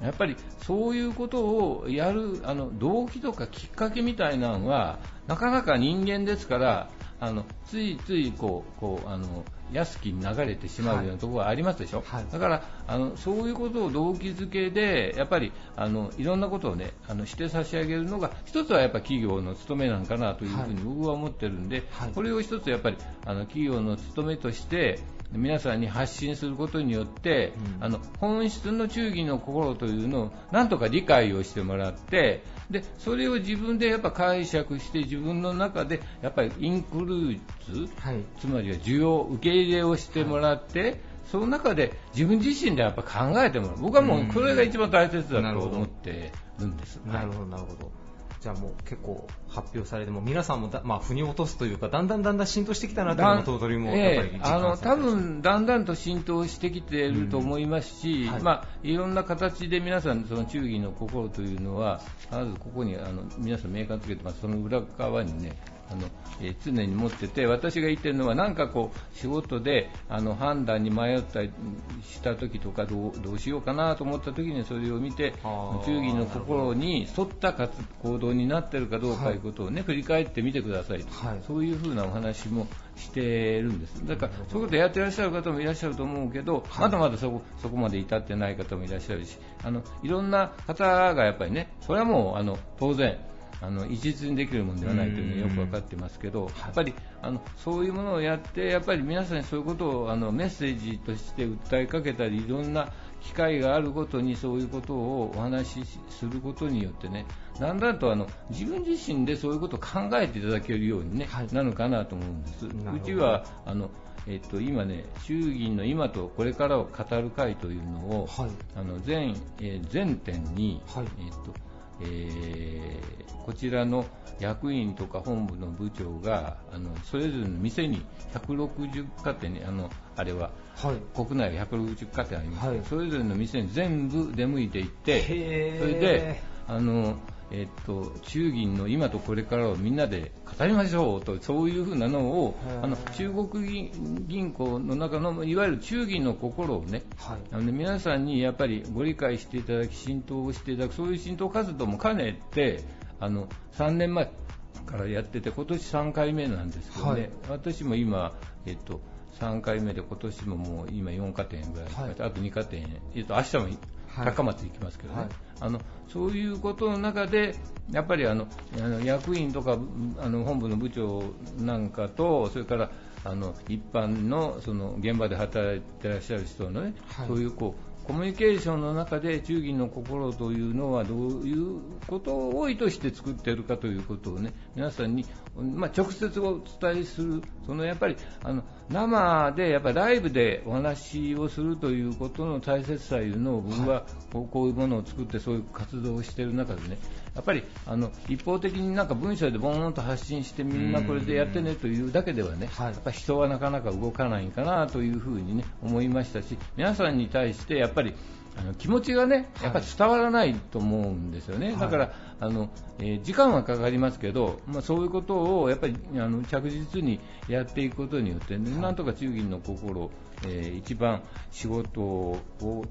やっぱりそういうことをやるあの動機とかきっかけみたいなのはなかなか人間ですからあのついついこうこうあの安きに流れてしまうようなところがありますでしょ、はい。だからあのそういうことを動機づけでやっぱりあのいろんなことをねあのして差し上げるのが一つはやっぱ企業の務めなんかなというふうに僕は思ってるんで、はい。これを一つやっぱりあの企業の務めとして皆さんに発信することによって、うん。あの本質の忠義の心というのをなんとか理解をしてもらってでそれを自分でやっぱ解釈して自分の中でやっぱりインクルーズはい。つまりは需要受け入れをしてもらって、その中で自分自身でやっぱ考えてもらう。僕はもうこれが一番大切だと思ってるんです。なるほど、なるほど。じゃあもう結構発表されても、皆さんもだ、まあ、腑に落とすというか、だんだんだんだん浸透してきたなというのも、頭取もやっぱり実ええあの多分だんだんと浸透してきていると思いますし、うん。はい。まあ、いろんな形で皆さん、その忠義の心というのは、まずここにあの皆さん、メーカーつけてます、その裏側にね、あのえー常に持ってて、私が言ってるのは、なんかこう、仕事であの判断に迷ったりした時とかどう、どうしようかなと思った時に、それを見て、忠義の心に沿った活行動になってるかどうかとい。うことをね、振り返ってみてくださいと。はい。そういうふうなお話もしてるんです。だから、そういうことやってらっしゃる方もいらっしゃると思うけど、まだまだそこそこまで至ってない方もいらっしゃるし、あのいろんな方がやっぱりね、それはもうあの当然、あの一律にできるものではないというのはよく分かってますけど、やっぱりあのそういうものをやって、やっぱり皆さんにそういうことをあのメッセージとして訴えかけたり、いろんな機会があるごとにそういうことをお話しすることによってね、だんだんとあの自分自身でそういうことを考えていただけるように、ねはい。なるかなと思うんです。うちはあのえっと、今ね、衆議院の今とこれからを語る会というのを、はい。あの全えー全店に、はい。えっとえーこちらの役員とか本部の部長があのそれぞれの店に160家庭にあのあれははい。国内は160家庭あります、はいそれぞれの店に全部出向いていってそれであの、えっと衆議院の今とこれからをみんなで語りましょうとそういうふうなのをあの中国銀銀行の中のいわゆる中銀の心をねはい。あの皆さんにやっぱりご理解していただき浸透していただくそういう浸透活動も兼ねてあの3年前からやってて今年3回目なんですけどね、はい。私も今、えっと、3回目で今年ももう今4家庭ぐらい、はい。あと2家庭、えっと、明日もはい高松行きますけどね、はい。あのそういうことの中でやっぱりあのあの役員とかあの本部の部長なんかとそれからあの一般のその現場で働いてらっしゃる人のね、はい。そういうこうコミュニケーションの中で忠義の心というのはどういうことを意図して作っているかということをね皆さんに、まあ、直接お伝えするそのやっぱりあの生でやっぱりライブでお話をするということの大切さというのを僕はこうい。うものを作ってそういう活動をしている中でねやっぱりあの一方的になんか文章でボーンと発信してみんなこれでやってねというだけではね、はい。やっぱり人はなかなか動かないかなというふうにね思いましたし皆さんに対してやっぱりあの気持ちがねやっぱり伝わらないと思うんですよね、はい。だからあの、えー時間はかかりますけど、まあ、そういうことをやっぱりあの着実にやっていくことによって、ねなんとか中銀の心を、えー一番仕事を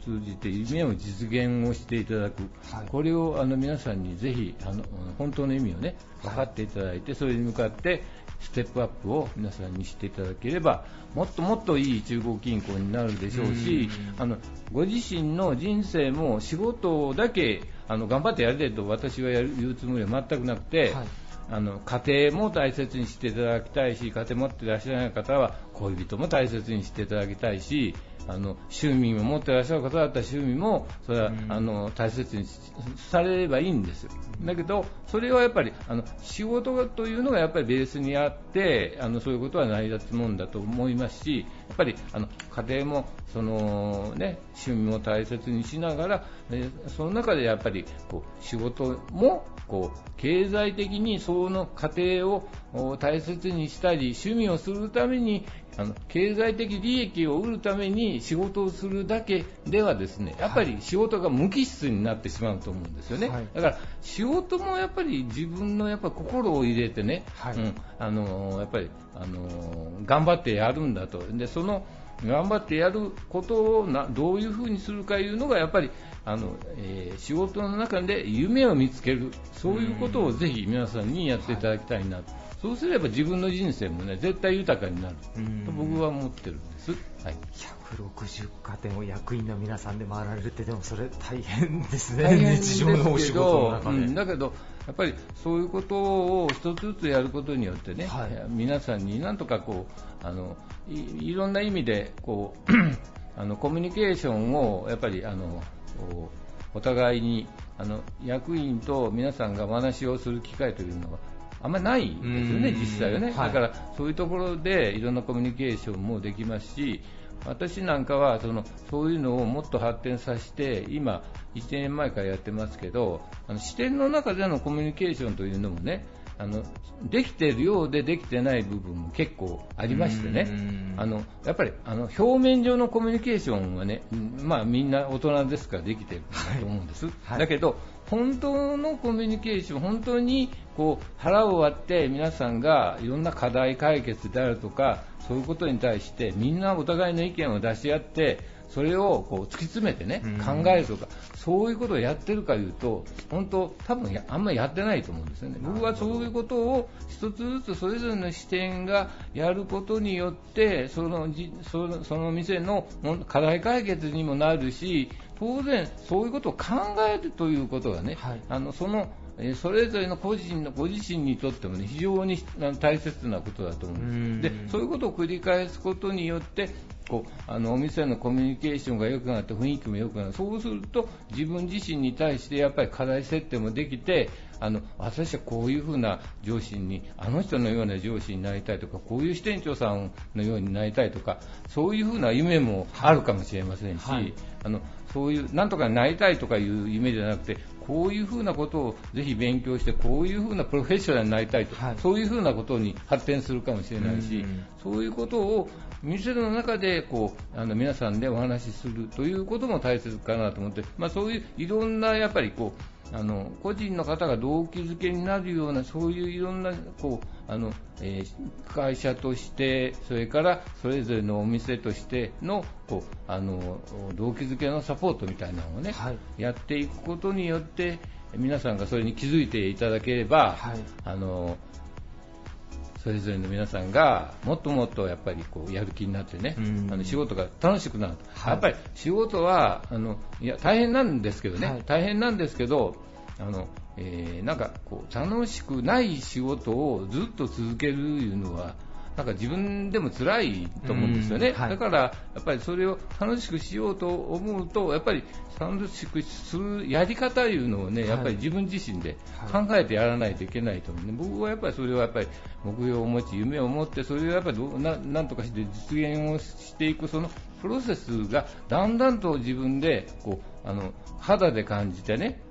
通じて夢を実現をしていただく、はい。これをあの皆さんにぜひあの本当の意味をね分かっていただいて、それに向かってステップアップを皆さんにしていただければもっともっといい中国銀行になるでしょうしあのご自身の人生も仕事だけあの頑張ってやりたいと私はやる言うつもりは全くなくて、はい。あの家庭も大切にしていただきたいし家庭持っていらっしゃらない方は恋人も大切にしていただきたいしあの趣味も持っていらっしゃる方だったら趣味もそれは、あの大切にされればいいんです。よだけどそれはやっぱりあの仕事というのがやっぱりベースにあってあのそういうことは成り立つもんだと思いますしやっぱりあの家庭もその、ね、趣味も大切にしながら、えーその中でやっぱりこう仕事もこう経済的にその家庭をお大切にしたり趣味をするためにあの経済的利益を得るために仕事をするだけではですねやっぱり仕事が無機質になってしまうと思うんですよね、はい。だから仕事もやっぱり自分のやっぱ心を入れてね、はい。うんあのやっぱりあの頑張ってやるんだと。でその頑張ってやることをなどういうふうにするかいうのがやっぱりあの、えー仕事の中で夢を見つけるそういうことをぜひ皆さんにやっていただきたいな。と、そうすれば自分の人生もね絶対豊かになる。と僕は思ってるんです。はい。160家庭を役員の皆さんで回られるってでもそれ大変ですね。日常のお仕事の中で、うん。だけど、やっぱりそういうことを一つずつやることによってね、はい。皆さんになんとかこうあのいいろんな意味でこう [CLEARS THROAT] あのコミュニケーションをやっぱりあのお互いにあの役員と皆さんがお話をする機会というのはあんまりないんですよね、うん。実際はね、はい。だからそういうところでいろんなコミュニケーションもできますし、私なんかはそのそういうのをもっと発展させて、今、1年前からやってますけど、あの視点の中でのコミュニケーションというのもね、あのできているようでできてない部分も結構ありましてね、あのやっぱりあの表面上のコミュニケーションはね、うんまあ、みんな大人ですからできてると思うんです、はい。だけど本当のコミュニケーション、本当にこう腹を割って皆さんがいろんな課題解決であるとかそういうことに対してみんなお互いの意見を出し合ってそれをこう突き詰めてねうん。考えるとかそういうことをやってるかいうと本当多分やあんまりやってないと思うんですよね。僕はそういうことを一つずつそれぞれの視点がやることによってそのじそのその店のも課題解決にもなるし当然そういうことを考えるということがね、はい。あのそのえーそれぞれの個人のご自身にとっても、ね、非常に大切なことだと思うんです。でそういうことを繰り返すことによってこうあのお店のコミュニケーションが良くなって雰囲気も良くなる。そうすると自分自身に対してやっぱり課題設定もできてあの私はこういうふうな上司にあの人のような上司になりたいとかこういう支店長さんのようになりたいとかそういうふうな夢もあるかもしれませんし、はい。あのそういうなんとかなりたいとかいう夢じゃなくてこういうふうなことをぜひ勉強してこういうふうなプロフェッショナルになりたいと、はい。そういうふうなことに発展するかもしれないし、うんそういうことを店の中でこうあの皆さんでお話しするということも大切かなと思って、まあ、そういういろんなやっぱりこうあの個人の方が動機づけになるようなそういういろんなこうあの、えー会社としてそれからそれぞれのお店としてのこうあの動機づけのサポートみたいなのをね、はい。やっていくことによって皆さんがそれに気づいていただければ、はい。あのそれぞれの皆さんがもっともっとやっぱりこうやる気になってね、うん。あの仕事が楽しくなると、はい。やっぱり仕事はあのいや大変なんですけどね、はい。大変なんですけどあの、えーなんかこう楽しくない仕事をずっと続けるいうのはなんか自分でも辛いと思うんですよね、うんはい。だからやっぱりそれを楽しくしようと思うとやっぱり楽しくするやり方いうのをね、はい。やっぱり自分自身で考えてやらないといけないと思うね、僕はやっぱりそれはやっぱり目標を持ち夢を持ってそれをやっぱりどうななんとかして実現をしていくそのプロセスがだんだんと自分でこうあの肌で感じてね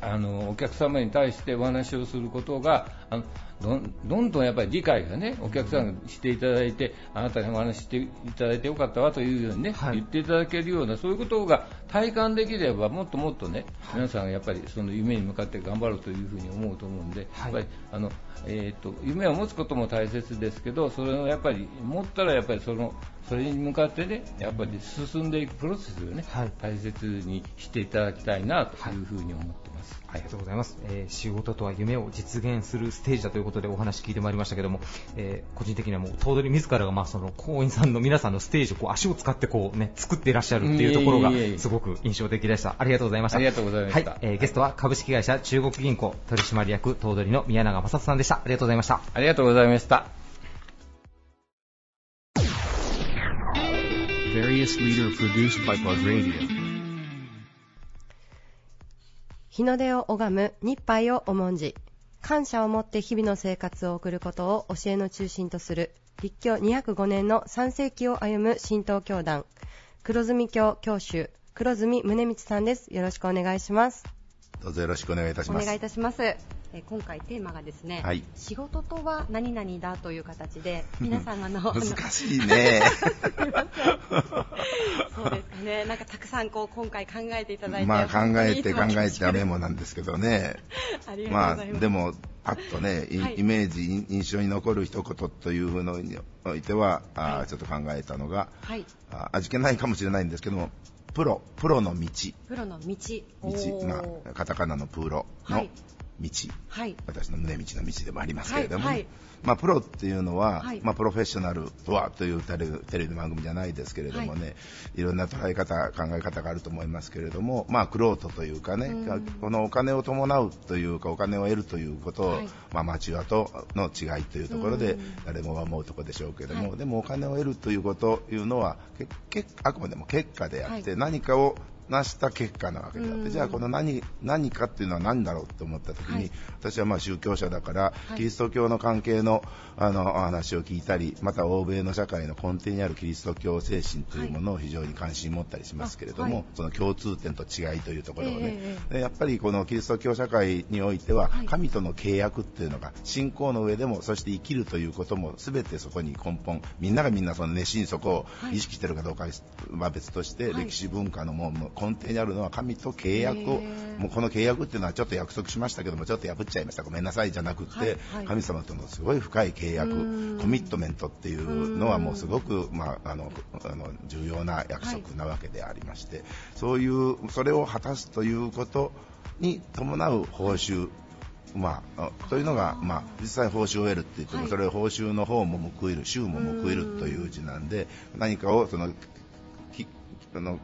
あのお客様に対してお話をすることがあのどんどんどんやっぱり理解がねお客さんがしていただいてあなたにお話ししていただいてよかったわというようにね、はい。言っていただけるようなそういうことが体感できればもっともっとね、皆さんがやっぱりその夢に向かって頑張るというふうに思うと思うんで、はい。やっぱりあの、えー、と夢を持つことも大切ですけどそれをやっぱり持ったらやっぱりそのそれに向かってねやっぱり進んでいくプロセスをね、はい。大切にしていただきたいなというふうに思ってます。ありがとうございます、えー仕事とは夢を実現するステージだということでお話聞いてまいりましたけども、えー個人的にはもう頭取自らがまあその行員さんの皆さんのステージをこう足を使ってこうね作っていらっしゃるっていうところがすごく印象的でした。ありがとうございました。ありがとうございました。はい、えーゲストは株式会社中国銀行取締役頭取の宮永正人さんでした。ありがとうございました。ありがとうございました。Various leader produced by Plug Radio. 日の出を拝む日杯を重んじ感謝を持って日々の生活を送ることを教えの中心とする立教205年の3世紀を歩む神道教団黒住教教主黒住宗光さんです。よろしくお願いします。どうぞよろしくお願いいたします。お願いいたします。えー今回テーマがですね、はい仕事とは何々だという形で皆さんがあの [LAUGHS] 難しいね。[LAUGHS] そうですかね。なんかたくさんこう今回考えていただいて、まあ考えて考えてダメダメもなんですけどね。[LAUGHS] ありがまあとうございます。でもパッとね、イはいイメージ、印印象に残る一言というのにおいては、はいちょっと考えたのが、はい。あ味気ないかもしれないんですけども、プロ、プロの道、プロの道。お道、ーまあ、カタカナのプロのはい。道、はい。私の胸道の道でもありますけれどもね、はいはいまあ、プロっていうのは、はい。まあ、プロフェッショナルとはというテレビテレビの番組じゃないですけれどもね、い、ろんな捉え方、考え方があると思いますけれども、まあ、クロートというかね、うん。このお金を伴うというか、お金を得るということを、はい。まあ、マチュアとの違いというところでうん、誰もが思うところでしょうけれども、はい。でもお金を得るというこというのは、あくまでも結果であって、はい。何かを成した結果なわけであって、うん。じゃあこの何何かっていうのは何だろうと思った時に、はい。私はまあ宗教者だから、い。キリスト教の関係のあのお話を聞いたり、また欧米の社会の根底にあるキリスト教精神というものを非常に関心持ったりしますけれども、あはい。その共通点と違いというところをね、ええでやっぱりこのキリスト教社会においては、はい。神との契約っていうのが信仰の上でもそして生きるということも全てそこに根本みんながみんなその熱心にそこをはい。意識してるかどうかは別として、はい。歴史文化のもう根底にあるのは神と契約をもうこの契約っていうのはちょっと約束しましたけどもちょっと破っちゃいましたごめんなさいじゃなくって、はいはい。神様とのすごい深い契約うん。コミットメントっていうのはもうすごく、まあ、あのあの重要な約束なわけでありまして、そういうそれを果たすということに伴う報酬まあ、あというのが、まあ、実際報酬を得るって言っても、はい。それを報酬の方も報いる、週も報いるという字なんで、何かをそのきあの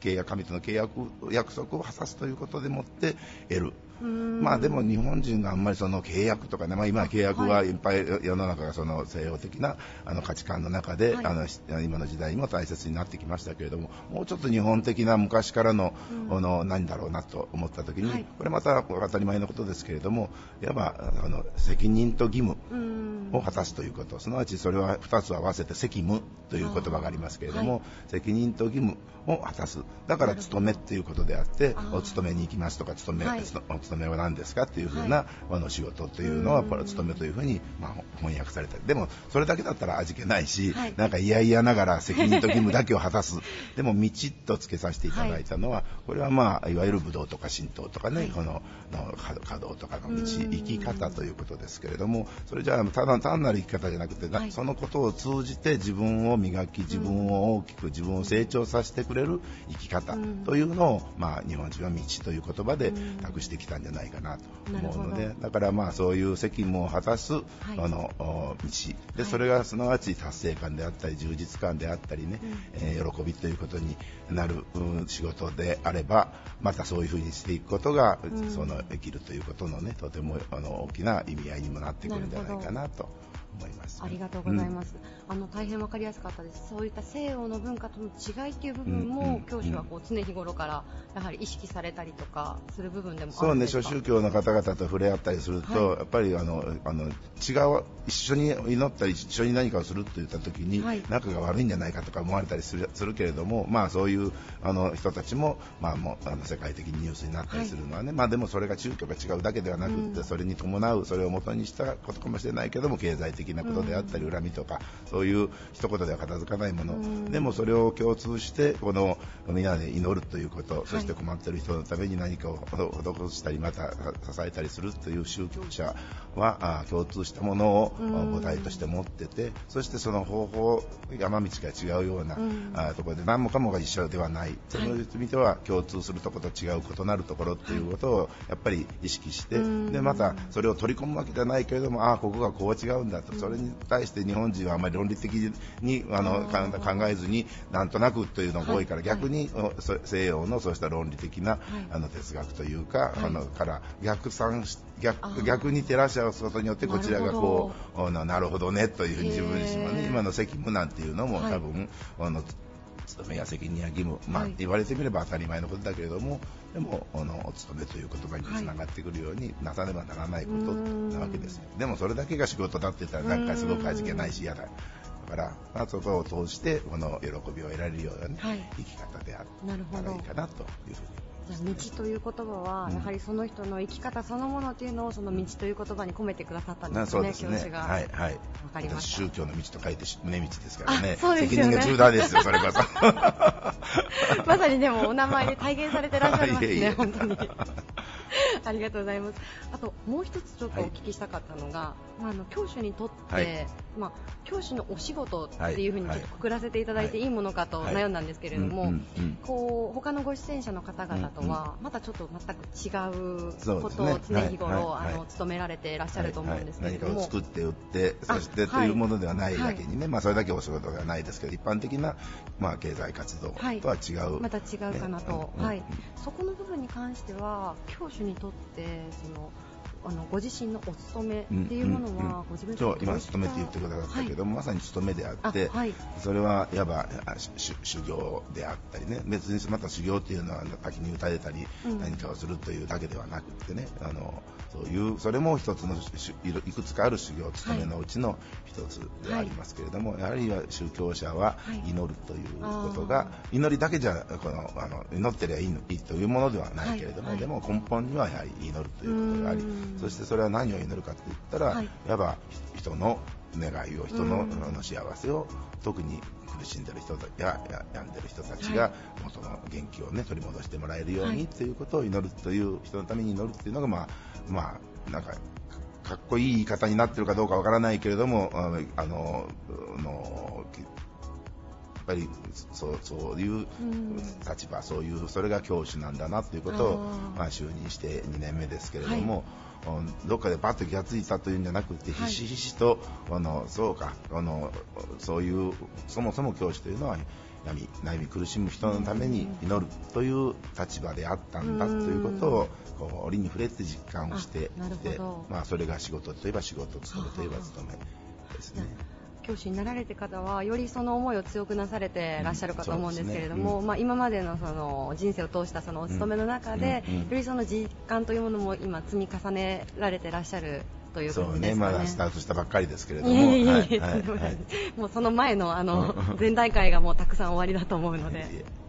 契約神との契約約束を果たすということでもって得る。うん。まあでも日本人があんまりその契約とかね、まあ、今は契約はいっぱい世の中がその西洋的なあの価値観の中で、はい。あのし今の時代にも大切になってきましたけれどももうちょっと日本的な昔からの,、うの何だろうなと思った時に、はい。これまた当たり前のことですけれどもいわばあの責任と義務うん。を果たすということ、すなわちそれは2つ合わせて責務という言葉がありますけれども、責任と義務を果たす、だから勤めっていうことであってお勤めに行きますとか、勤め、はいつとお勤めは何ですかっていうふうな、あの仕事というのは、うん。これ勤めというふうに、まあ、翻訳されたり、でもそれだけだったら味気ないし、はい。なんか嫌々ながら責任と義務だけを果たす、[LAUGHS] でも道とつけさせていただいたのは、これはまあ、いわゆる武道とか神道とかね、はい。このの稼働とかの道、うん。生き方ということですけれども、それじゃあただ単なる生き方じゃなくて、なはい。そのことを通じて自分を磨き、自分を大きく、自分を成長させてくれる生き方うん。というのを、まあ、日本人は道という言葉でうん。託してきたんじゃないかなと思うので、だからまあそういう責務を果たす、い。あのお道。で、はい。それがすなわち達成感であったり、充実感であったりね、えー喜びということになる、うん仕事であれば、またそういうふうにしていくことが、うん。その生きるということのね、とてもあの大きな意味合いにもなってくるんじゃないかなと思います。ありがとうございます。あの大変わかりやすかったです。そういった西洋の文化との違いっていう部分うんうんも、教師はこう常日頃からやはり意識されたりとかする部分でもあそうね。諸宗教の方々と触れ合ったりすると、はいやっぱりあのあの違う一緒に祈ったり一緒に何かをするって言った時に、はい仲が悪いんじゃないかとか思われたりするするけれども、まあそういうあの人たちもまあもうあの世界的にニュースになったりするのはね、まあでもそれが宗教が違うだけではなくって、うんそれに伴うそれを元にしたことかもしれないけども経済的なことであったり、恨みとかそういう一言では片付かないもの、うん。でもそれを共通してこのみんなで祈るということ、そして困っている人のために何かを施したりまた支えたりするという宗教者はあ共通したものをうん。母体として持っててそしてその方法山道が違うような、ところで何もかもが一緒ではない。その意味では共通するところと違う異なるところっていうことをやっぱり意識して、うん。でまたそれを取り込むわけじゃないけれどもああここがこう違うんだと、それに対して日本人はあまり論理的にあのか考えずになんとなくというのが多いから、はい。逆に西洋のそうした論理的な、い。あの哲学というか、い。あのから逆算しあ逆ー。逆に照らし合わすことによってこちらがこうなるほどねというふうに自分自身もね今の責務なんていうのもはい。多分、あの勤めや責任や義務、まあはい。言われてみれば当たり前のことだけれどもでもあのお勤めという言葉につながってくるようになさねばならないことなわけですよ。でもそれだけが仕事だって言ったらなんかすごく味気ないし嫌だ。だから、まあ、そこを通してこの喜びを得られるような、ねはい。生き方であったらいいかなというふうにじゃあ道という言葉は、うんやはりその人の生き方そのものっていうのをその道という言葉に込めてくださったんですね、すね。教師が。はいはい。わかりました宗教の道と書いて胸道ですからね。あそうですよね責任が重大ですよ、それこそ。[LAUGHS] [LAUGHS] まさにでもお名前で体現されてらっしゃいますね、いえいえ本当に。[LAUGHS] ありがとうございます。あともう一つちょっとお聞きしたかったのが、まああの教師にとって、はいまあ教師のお仕事ってはいいうふうにちょっとくくらせていただいていいものかとはい悩んだんですけれども、こう他のご出演者の方々とはまたちょっと全く違うことを常日頃、あの務められていらっしゃると思うんですけれども、作って売って、あそしてはい。とい。うものではない。だけにね、まあそれだけお仕事ではない。ですけど、一般的なまあ経済活動とは違う。また違うかなと、ねはい、そこの部分に関しては教師にとってそのあのご自身のお勤めっていうものは、ご自分でそう今勤めって言ってくださったけども、まさに勤めであって、あはい。それはいわば修修行であったりね。別にまた修行っていうのは滝に打たれたり、うん。何かをするというだけではなくてね。あのそういうそれも一つのいくつかある修行勤めのうちの一つでありますけれども、やはり宗教者ははい。祈るということが、祈りだけじゃこのあの祈ってりゃいいのいいというものではないけれども、はい。はい。でも根本にはやはり祈るということがありうんそしてそれは何を祈るかといったら、はい。いわば人の願いを人のの幸せを特に苦しんでる人やや病んでる人たちがはい。元の元気をね取り戻してもらえるようはい。にということを祈るという人のために祈るっていうのがまあまあなんかかっこいい言い方になってるかどうかわからないけれどもあのあのやっぱりそうそういううん。立場、そういうそれが教師なんだなということをまあ、就任して2年目ですけれども、うんどっかでパッと気がついたというんじゃなくて、はい。ひしひしとあのそうかあのそういうそもそも教師というのは闇悩み苦しむ人のために祈るという立場であったんだということをこう折に触れて実感をしてきてまあ、それが仕事といえば仕事勤めといえば勤めですね。教師になられて方はよりその思いを強くなされてらっしゃるかと思うんですけれども、うんね。うん。まあ、今までのその人生を通したそのお勤めの中で、うん。うんよりその実感というものも今積み重ねられてらっしゃるというね、感じですかね。まだスタートしたばっかりですけれども、いえいえ、はいとんでもはいはいもうその前のあの [LAUGHS] 前段階がもうたくさん終わりだと思うので。いえいえ。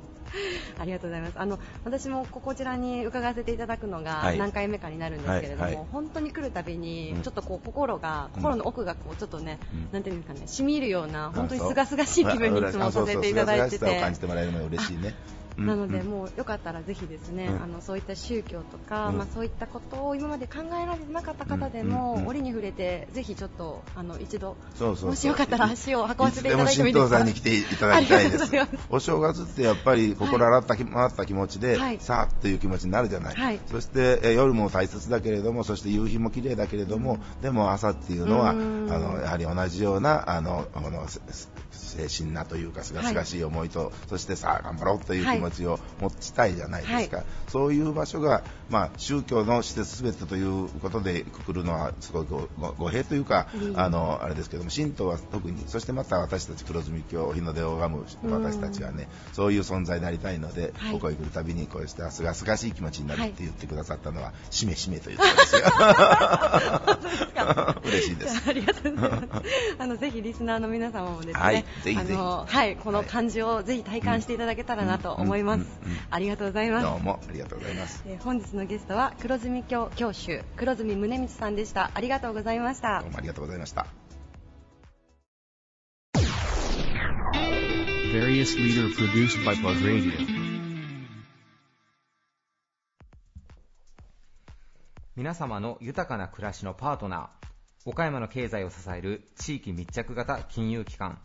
ありがとうございます。あの私もここちらに伺わせていただくのがはい。何回目かになるんですけれども、はいはい。本当に来るたびにうん。ちょっとこう心が、うん。心の奥がこうちょっとね、うん。なんていうんですかね染み入るようなあ本当にそう。すがすがしい気分にいつもさせていただいてあそうそうすがすがしさを感てじてもらえるのが嬉しいね。なので、うん。もうよかったらぜひですね、うん。あのそういった宗教とか、うん。まあ、そういったことを今まで考えられてなかった方でも、折に触れてぜひちょっとあの一度もしよかったら足を運ばせていただいてもい。いつですかに来ていただきたいで [LAUGHS] ありがとうございすます。お正月ってやっぱり心洗ったき、回った気持ちで、はい。さあっていう気持ちになるじゃない。はい。そしてえ夜も大切だけれども、そして夕日も綺麗だけれども、でも朝っていうのは、あうん。のやはり同じようなあのあのせ精神なというか、すがすがしい思いと、そしてさあ頑張ろうという気持ちを持ちたいじゃないですか。はそういう場所が、まあ、宗教の施設すべてということでくくるのはすごくご語弊というか、うん。あのあれですけども神道は特にそしてまた私たち黒住教日の出を拝む私たちはね、そういう存在になりたいので、はい。ここへ来るたびにこうしたすがすがしい気持ちになるはいって言ってくださったのは、しめしめということですよ。[LAUGHS] 嬉しいです。[LAUGHS] ありがとうございます。あのぜひリスナーの皆様もですね、はいぜひぜひ。あのはいこの感じをぜひ体感していただけたらなと思います。ありがとうございます。どうもありがとうございます。えー本日のゲストは黒住教教主黒住宗光さんでした。ありがとうございましたどう。もありがとうございました Various leader produced by Plug Radio. 皆様の豊かな暮らしのパートナー岡山の経済を支える地域密着型金融機関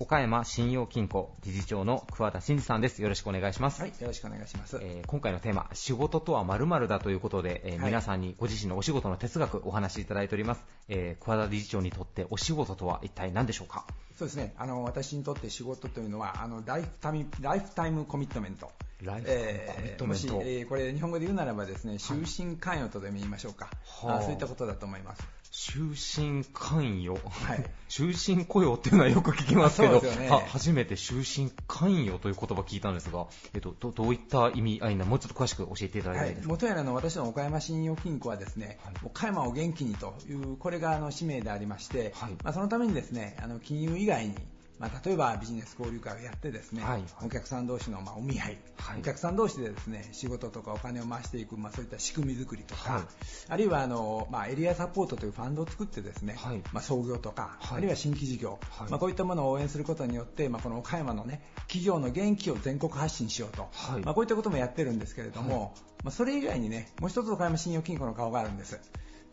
岡山信用金庫理事長の桑田真二さんですよろしくお願いします、はい、よろしくお願いします。えー今回のテーマ仕事とは〇〇だということで、えーはい皆さんにご自身のお仕事の哲学お話しいただいております、えー桑田理事長にとってお仕事とは一体何でしょうか？そうですね、あの私にとって仕事というのはあの lifetime lifetime commitment。lifetime commitment もし、えーこれ日本語で言うならばですね、終身関与とでも言いましょうか。はああそういったことだと思います。終身関与、はい。[LAUGHS] 終身雇用っていうのはよく聞きますけどね。は初めて終身関与という言葉聞いたんですが、えっと、どどういった意味合いなもうちょっと詳しく教えていただきはいたいで、すか、元やらの私の岡山信用金庫はですね、はい。岡山を元気にというこれがあの使命でありまして、はい。まあ、そのためにですねあの金融以外にまあ、例えばビジネス交流会をやってですね、はい。お客さん同士のまあお見合い、はい。お客さん同士でですね仕事とかお金を回していく、まあ、そういった仕組み作りとか、はい。あるいはあの、まあ、エリアサポートというファンドを作ってですね、はい。まあ、創業とか、はい。あるいは新規事業、はい。まあ、こういったものを応援することによって、まあ、この岡山の、ね、企業の元気を全国発信しようと、はい。まあ、こういったこともやってるんですけれども、まあ、それ以外にねもう一つ岡山信用金庫の顔があるんです。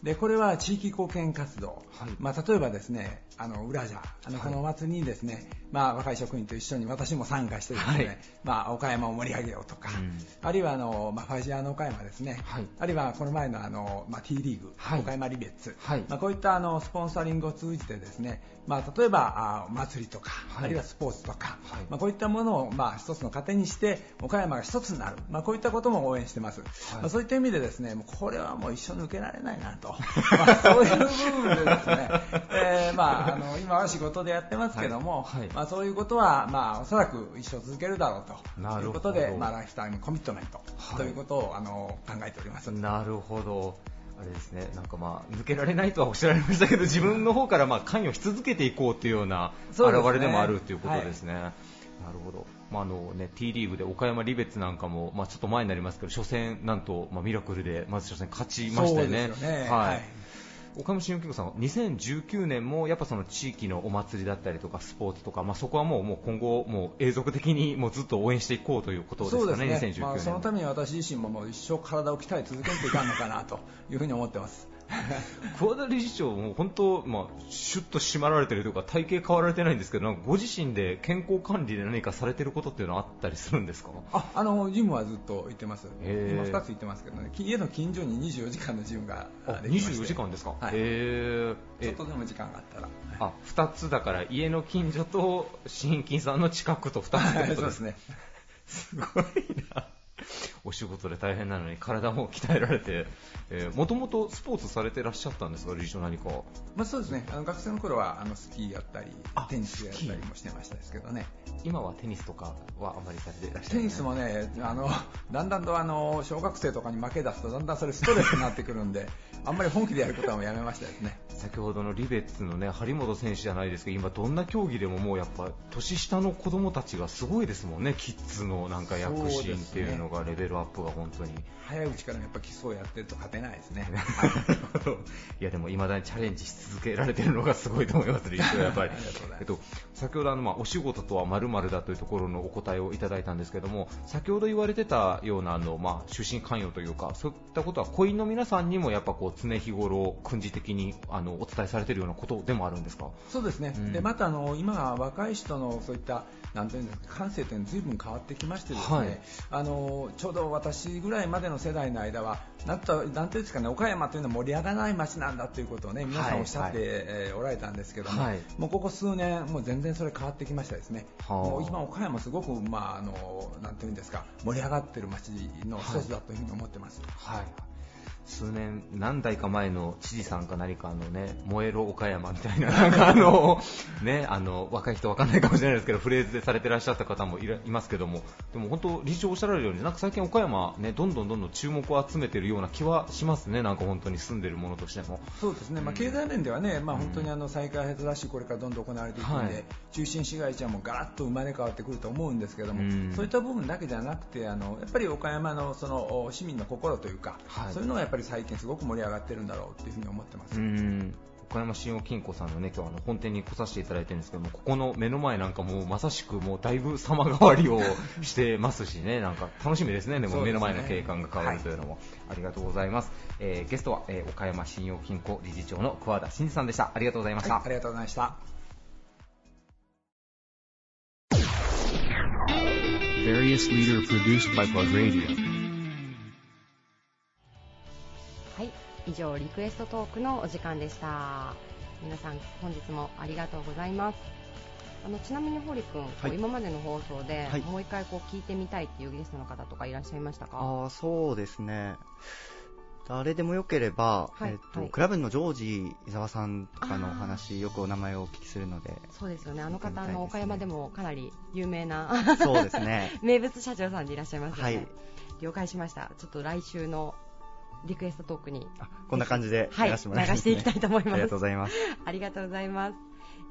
でこれは地域貢献活動、はい。まあ、例えばですねあの裏じゃあのこのお祭りにですね、まあ、若い職員と一緒に私も参加してですね、はい。まあ、岡山を盛り上げようとか、うん。あるいはあの、まあ、ファジアの岡山ですね、はい。あるいはこの前のあの、まあ、T リーグ、はい。岡山リベッツ、はい。まあ、こういったあのスポンサリングを通じてですね、まあ、例えばあお祭りとか、はい。あるいはスポーツとか、はい。まあ、こういったものを、まあ、一つの糧にして岡山が一つになる、まあ、こういったことも応援してます、まあ、そういった意味でですねもうこれはもう一生抜けられないなと、[LAUGHS] まあ、そういう部分でですね、えーまあ、あの今は仕事でやってますけども、はい。はい。まあ、そういうことは、まあ、おそらく一生続けるだろうと。いうことで、まあ、ライフタイムコミットメントはい。ということを、あの考えております。なるほど。あれですね、なんかまあ、抜けられないとはおっしゃられましたけど、自分の方からまあ関与し続けていこうというような表れでもあるということですね。なるほど。まああのね、T リーグで岡山リベッツなんかも、まあ、ちょっと前になりますけど、初戦、なんと、まあ、ミラクルで、まず初戦勝ちましたよね。岡山新聞さんは2019年もやっぱその地域のお祭りだったりとかスポーツとか、まあ、そこはもうもう今後もう永続的にもうずっと応援していこうということですかね、そうですね、2019年まあ、そのために私自身ももう一生体を鍛え続けていかんのかなというふうに思ってます。[LAUGHS] 桑田理事長も本当、まあ、シュッと締まられてるというか体型変わられてないんですけどご自身で健康管理で何かされてることっていうのはあったりするんですか？ああのジムはずっと行ってます、今2つ行ってますけどね、家の近所に24時間のジムがあできまして。24時間ですか、はい。ちょえっとでも時間があったら、あ2つだから家の近所と新金さんの近くと2つってはいことですね。[LAUGHS] すごいな。お仕事で大変なのに体も鍛えられて、もともとスポーツされてらっしゃったんですか、理事長何か。まあ、そうですね。あの学生の頃はあのスキーやったりあテニスやったりもしてましたですけどね。今はテニスとかはあまりされてらっしゃるテニスもねあのだんだんとあの小学生とかに負け出すとだんだんそれストレスになってくるんであんまり本気でやることはもうやめましたですね。先ほどのリベッツのね張本選手じゃないですけど今どんな競技でももうやっぱ年下の子供たちがすごいですもんね。キッズのなんか躍進っていうのがレベルアップが本当に。早いうちからやっぱ基礎をやってると勝てないですね。[LAUGHS] い。やでも未だにチャレンジし続けられてるのがすごいと思います、理事長やっぱり。えっと、先ほどあの、まあ、お仕事とはまるだというところのお答えをいただいたんですけども先ほど言われてたようなあの、まあ、出身関与というかそういったことは雇員の皆さんにもやっぱこう常日頃訓示的にあのお伝えされているようなことでもあるんですか？そうですね、うん。でまたあの今は若い人のそういったなんていうんですか感性というのは随分変わってきましてですね、はい。あのちょうど私ぐらいまでの世代の間はなんとなんていうんですかね岡山というのは盛り上がらない街なんだということをね皆さんおっしゃって、はい。えーおられたんですけども、はい。もうここ数年もう全然それ変わってきましたですね。はあ。もう今岡山すごくまああのなんていうんですか盛り上がってる街の一つだというふうに思ってます。はい数年、何代か前の知事さんか何かのね、燃えろ岡山みたいな、なんかあの、[LAUGHS] ね、あの、若い人わかんないかもしれないですけど、フレーズでされてらっしゃった方もいらいますけども、でも本当、理事長おっしゃられるように、なんか最近岡山ね、どんどんどんどん注目を集めてるような気はしますね、なんか本当に住んでるものとしても。そうですね、まあ、経済面ではね、まあ、本当にあの再開発ラッシュ、これからどんどん行われていくので、はい。中心市街地はもうガラッと生まれ変わってくると思うんですけども、うん。そういった部分だけじゃなくて、あのやっぱり岡山のそのお市民の心というか、はい。そういうのがやっぱり最近、すごく盛り上がってるんだろうというふうに思ってます。うん岡山信用金庫さんのね、今日あの本店に来させていただいてるんですけども、ここの目の前なんかもうまさしくもうだいぶ様変わりをしてますしね、なんか楽しみですね、でも目の前の景観が変わるというのも、ありがとうございます。えーゲストは、えー岡山信用金庫理事長の桑田真二さんでした。ありがとうございました。はいありがとうございました。Various leader produced by Plug Radio. 以上リクエストトークのお時間でした。皆さん本日もありがとうございます。あのちなみに堀君、はい今までの放送で、はいもう一回こう聞いてみたいっていうゲストの方とかいらっしゃいましたか？ああ、そうですね。誰でもよければ、はいえっとはいクラブのジョージ伊沢さんとかのお話、よくお名前をお聞きするので、そうですよね。あの方、ねあの岡山でもかなり有名なそうですね。[LAUGHS] 名物社長さんでいらっしゃいますよね。はい了解しました。ちょっと来週のリクエストトークにこんな感じではい流してもらいます、流していきたいと思いますありがとうございます。ありがとうございます、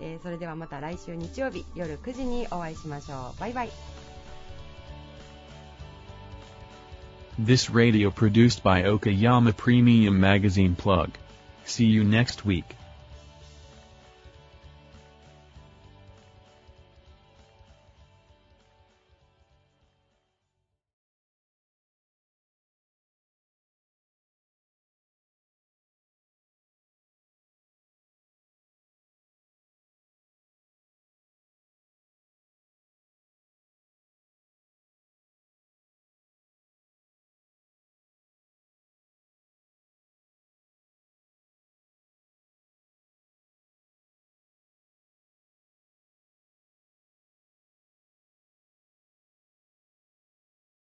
えーそれではまた来週日曜日夜9時にお会いしましょうバイバイ This radio produced by Okayama Premium Magazine Plug. See you next week.